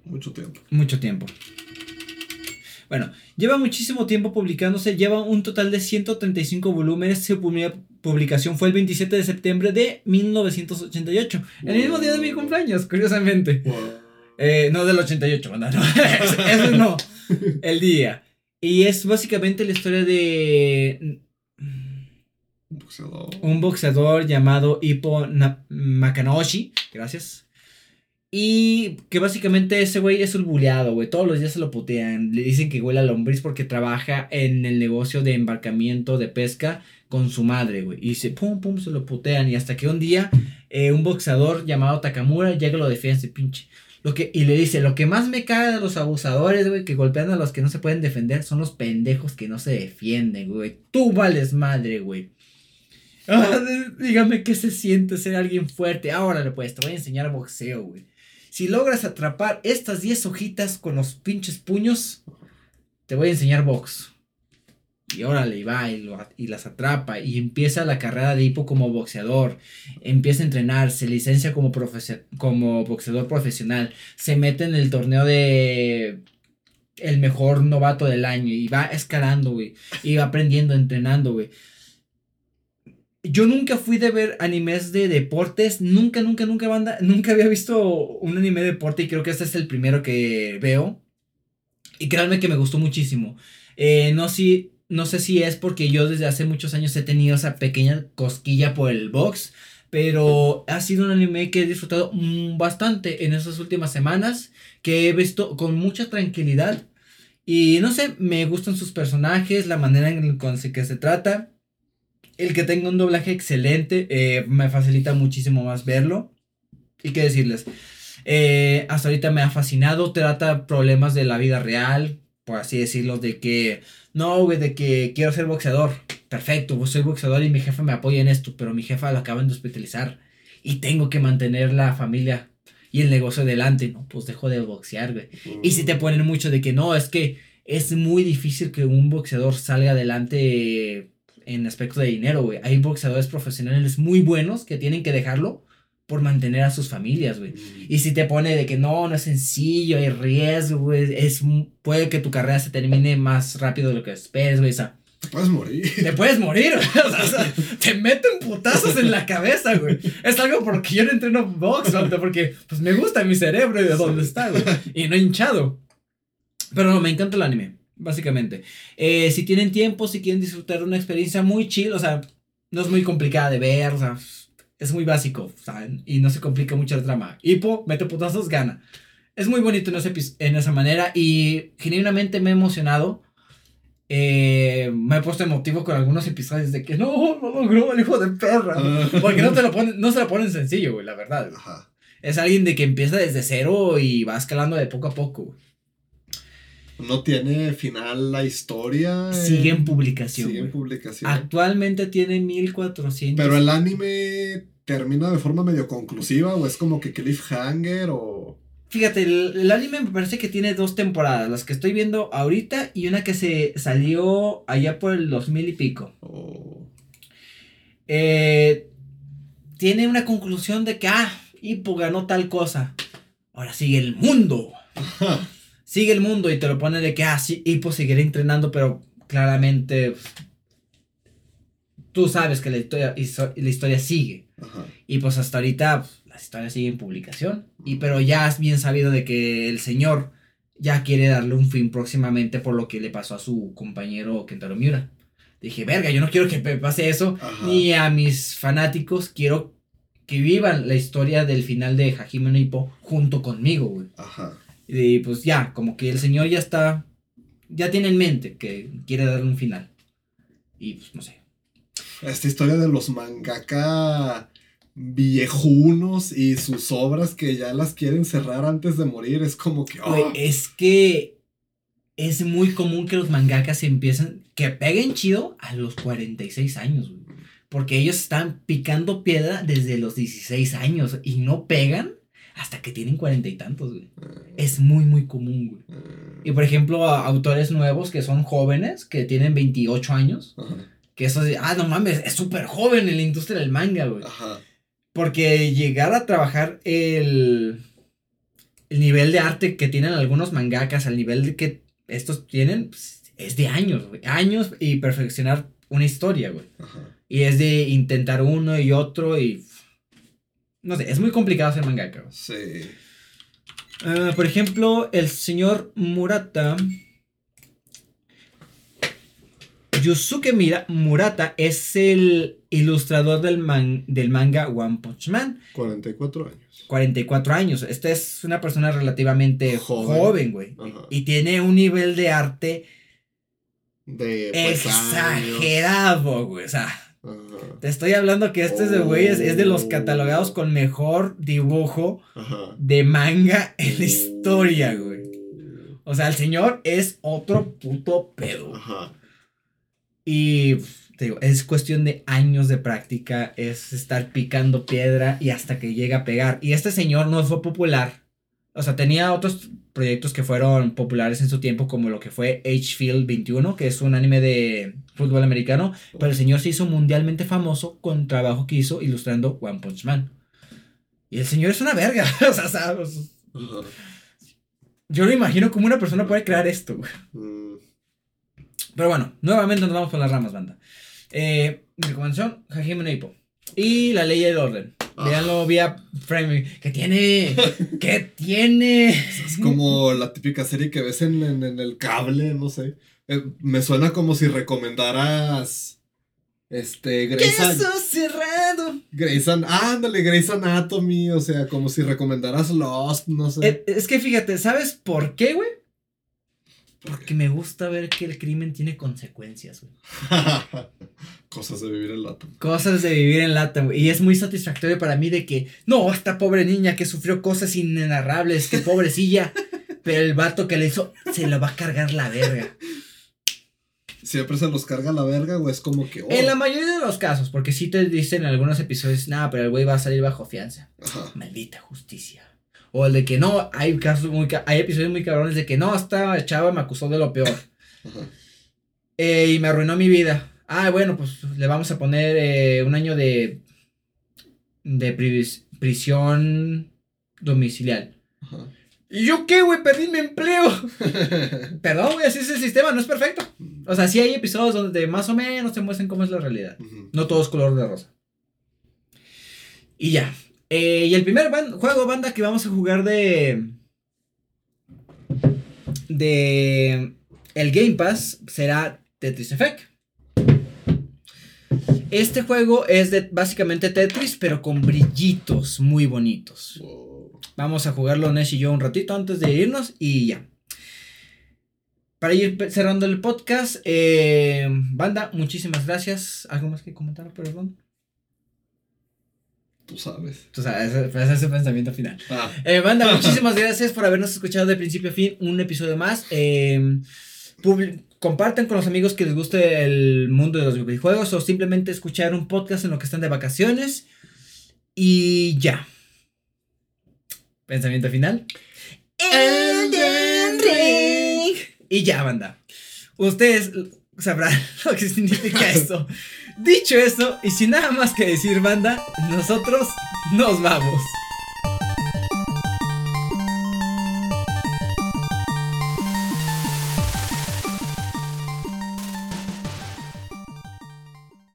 Mucho tiempo. Mucho tiempo. Bueno, lleva muchísimo tiempo publicándose, lleva un total de 135 volúmenes, su primera publicación fue el 27 de septiembre de 1988, el mismo día de mi cumpleaños, curiosamente. Wow. Eh, no del 88, banda, no, eso no, el día. Y es básicamente la historia de Un boxeador. un boxeador llamado Hippo Makanoshi, gracias. Y que básicamente ese güey es un buleado, güey. Todos los días se lo putean. Le dicen que huele a lombriz porque trabaja en el negocio de embarcamiento de pesca con su madre, güey. Y se pum, pum, se lo putean. Y hasta que un día eh, un boxeador llamado Takamura llega y lo defiende, pinche. Lo que, y le dice, lo que más me caga de los abusadores, güey, que golpean a los que no se pueden defender, son los pendejos que no se defienden, güey. Tú vales madre, güey. Ah, d- dígame qué se siente ser alguien fuerte. Ahora, pues, te voy a enseñar boxeo, güey. Si logras atrapar estas 10 hojitas con los pinches puños, te voy a enseñar box. Y órale, y va y, lo y las atrapa. Y empieza la carrera de Hippo como boxeador. Empieza a entrenar, se licencia como, profese- como boxeador profesional. Se mete en el torneo de el mejor novato del año. Y va escalando, güey. Y va aprendiendo, entrenando, güey. Yo nunca fui de ver animes de deportes, nunca, nunca, nunca, banda, nunca había visto un anime de deporte y creo que este es el primero que veo. Y créanme que me gustó muchísimo. Eh, no, si, no sé si es porque yo desde hace muchos años he tenido esa pequeña cosquilla por el box, pero ha sido un anime que he disfrutado mm, bastante en estas últimas semanas, que he visto con mucha tranquilidad. Y no sé, me gustan sus personajes, la manera en con que se trata. El que tenga un doblaje excelente eh, me facilita muchísimo más verlo. Y qué decirles. Eh, hasta ahorita me ha fascinado. Trata problemas de la vida real. Por así decirlo. De que. No, güey, de que quiero ser boxeador. Perfecto, pues soy boxeador y mi jefe me apoya en esto. Pero mi jefa lo acaban de hospitalizar. Y tengo que mantener la familia y el negocio adelante. No, pues dejo de boxear, güey. Y si te ponen mucho de que no, es que es muy difícil que un boxeador salga adelante en aspecto de dinero, güey. Hay boxeadores profesionales muy buenos que tienen que dejarlo por mantener a sus familias, güey. Y si te pone de que no, no es sencillo, hay riesgo, güey, es, puede que tu carrera se termine más rápido de lo que esperes, güey, o sea, Te puedes morir. te puedes morir, o sea, o sea, te meten putazos en la cabeza, güey. Es algo porque yo no entreno box, ¿no? porque pues me gusta mi cerebro y de dónde está, güey. Y no hinchado. Pero no, me encanta el anime, básicamente. Eh, si tienen tiempo, si quieren disfrutar de una experiencia muy chill, o sea, no es muy complicada de ver, o sea, es muy básico, ¿saben? Y no se complica mucho la trama. Hippo, mete putazos, gana. Es muy bonito en, ese en esa manera y genuinamente me he emocionado. Eh, me he puesto emotivo con algunos episodios de que no, no logró el hijo de perra. Porque no te lo ponen, no se lo ponen sencillo, güey, la verdad. Ajá. Es alguien de que empieza desde cero y va escalando de poco a poco. güey. No tiene final la historia. Sigue en eh, publicación. Sigue en publicación. Actualmente tiene 1400. Pero el anime termina de forma medio conclusiva o es como que cliffhanger o... Fíjate, el, el anime me parece que tiene dos temporadas, las que estoy viendo ahorita y una que se salió allá por el 2000 y pico. o- Eh, tiene una conclusión de que, ah, Hippo ganó tal cosa. Ahora sigue el mundo. Sigue el mundo y te lo pone de que, ah, sí, Hippo seguirá entrenando, pero claramente pues, tú sabes que la historia, la historia sigue. Ajá. Y pues hasta ahorita pues, la historia sigue en publicación. Y pero ya es bien sabido de que el señor ya quiere darle un fin próximamente por lo que le pasó a su compañero Kentaro Miura. Dije, verga, yo no quiero que pase eso. Ajá. Ni a mis fanáticos quiero que vivan la historia del final de Hajime no Ippo junto conmigo, güey. Ajá. Y pues ya, como que el señor ya está, ya tiene en mente que quiere darle un final. Y pues no sé. Esta historia de los mangaka viejunos y sus obras que ya las quieren cerrar antes de morir es como que... Oh, es que es muy común que los mangakas empiecen, que peguen chido a los 46 años, güey. Porque ellos están picando piedra desde los 16 años y no pegan hasta que tienen cuarenta y tantos, güey. Es muy, muy común, güey. Y por ejemplo, autores nuevos que son jóvenes, que tienen 28 años, que eso de, ah, no mames, es súper joven en la industria del manga, güey. ajá. Porque llegar a trabajar el, el nivel de arte que tienen algunos mangakas, al nivel de que estos tienen, pues, es de años, güey. Años y perfeccionar una historia, güey. ajá. Y es de intentar uno y otro y... No sé, es muy complicado ser mangaka. Sí. Ah, por ejemplo, el señor Murata. Yusuke Mira- Murata es el ilustrador del, man- del manga One Punch Man. 44 años. 44 años. Esta es una persona relativamente Joven. güey. Ajá. Y tiene un nivel de arte De pues, exagerado, güey. O sea, Te estoy hablando que este es de güey es, es de los Oh. catalogados con mejor dibujo de manga en la historia, güey. O sea, el señor es otro puto pedo. Ajá. Y te digo, es cuestión de años de práctica, es estar picando piedra y hasta que llega a pegar. Y este señor no fue popular. O sea, tenía otros proyectos que fueron populares en su tiempo, como lo que fue H-Field 21, que es un anime de fútbol americano. Pero el señor se hizo mundialmente famoso con trabajo que hizo ilustrando One Punch Man. Y el señor es una verga. o sea, ¿sabes? Ajá. Yo no imagino cómo una persona puede crear esto. Pero bueno, nuevamente nos vamos por las ramas, banda. Eh, mi recomendación, Hajime no. Y la ley del orden. Ah. Véanlo vía Framing. Que tiene. que tiene. Es como la típica serie que ves en, en- en el cable, no sé. Eh, me suena como si recomendaras. Este, Grey's, An- Queso cerrado. Grey's An- ándale, Grey's Anatomy, o sea, como si recomendaras Lost, no sé. Eh, Es que fíjate, ¿sabes por qué, güey? Porque me gusta ver que el crimen tiene consecuencias, güey. Cosas de vivir en lata. Cosas de vivir en lata, güey. Y es muy satisfactorio para mí de que, no, esta pobre niña que sufrió cosas inenarrables, que pobrecilla. pero el vato que le hizo, se lo va a cargar la verga. Siempre se los carga la verga, o es como que. oh, En la mayoría de los casos, porque sí te dicen en algunos episodios, nada, pero el güey va a salir bajo fianza. Ajá. Maldita justicia. O el de que no, hay casos muy, hay episodios muy cabrones de que no, esta chava me acusó de lo peor. Eh, y me arruinó mi vida. Ah, bueno, pues le vamos a poner eh, un año de, de pris- prisión domiciliar. Ajá. ¿Y yo qué, güey? Perdí mi empleo. Perdón, güey, así es el sistema, no es perfecto. O sea, sí hay episodios donde más o menos te muestran cómo es la realidad. No todo es color de rosa. Y ya. Eh, y el primer ban- juego banda que vamos a jugar de. De. El Game Pass será Tetris Effect. Este juego es de básicamente Tetris, pero con brillitos muy bonitos. Wow. Vamos a jugarlo Nesh y yo un ratito antes de irnos y ya. Para ir cerrando el podcast, eh, banda, muchísimas gracias. ¿Algo más que comentar, perdón? Tú sabes. O sea, ese, ese es el pensamiento final. Ah, Eh, banda, muchísimas gracias por habernos escuchado de principio a fin un episodio más. Eh, compartan con los amigos que les guste el mundo de los videojuegos o simplemente escuchar un podcast en lo que están de vacaciones. Y ya. Pensamiento final. Elden Ring. Y ya, banda. Ustedes sabrán lo que significa esto. Dicho eso, y sin nada más que decir, banda, nosotros nos vamos.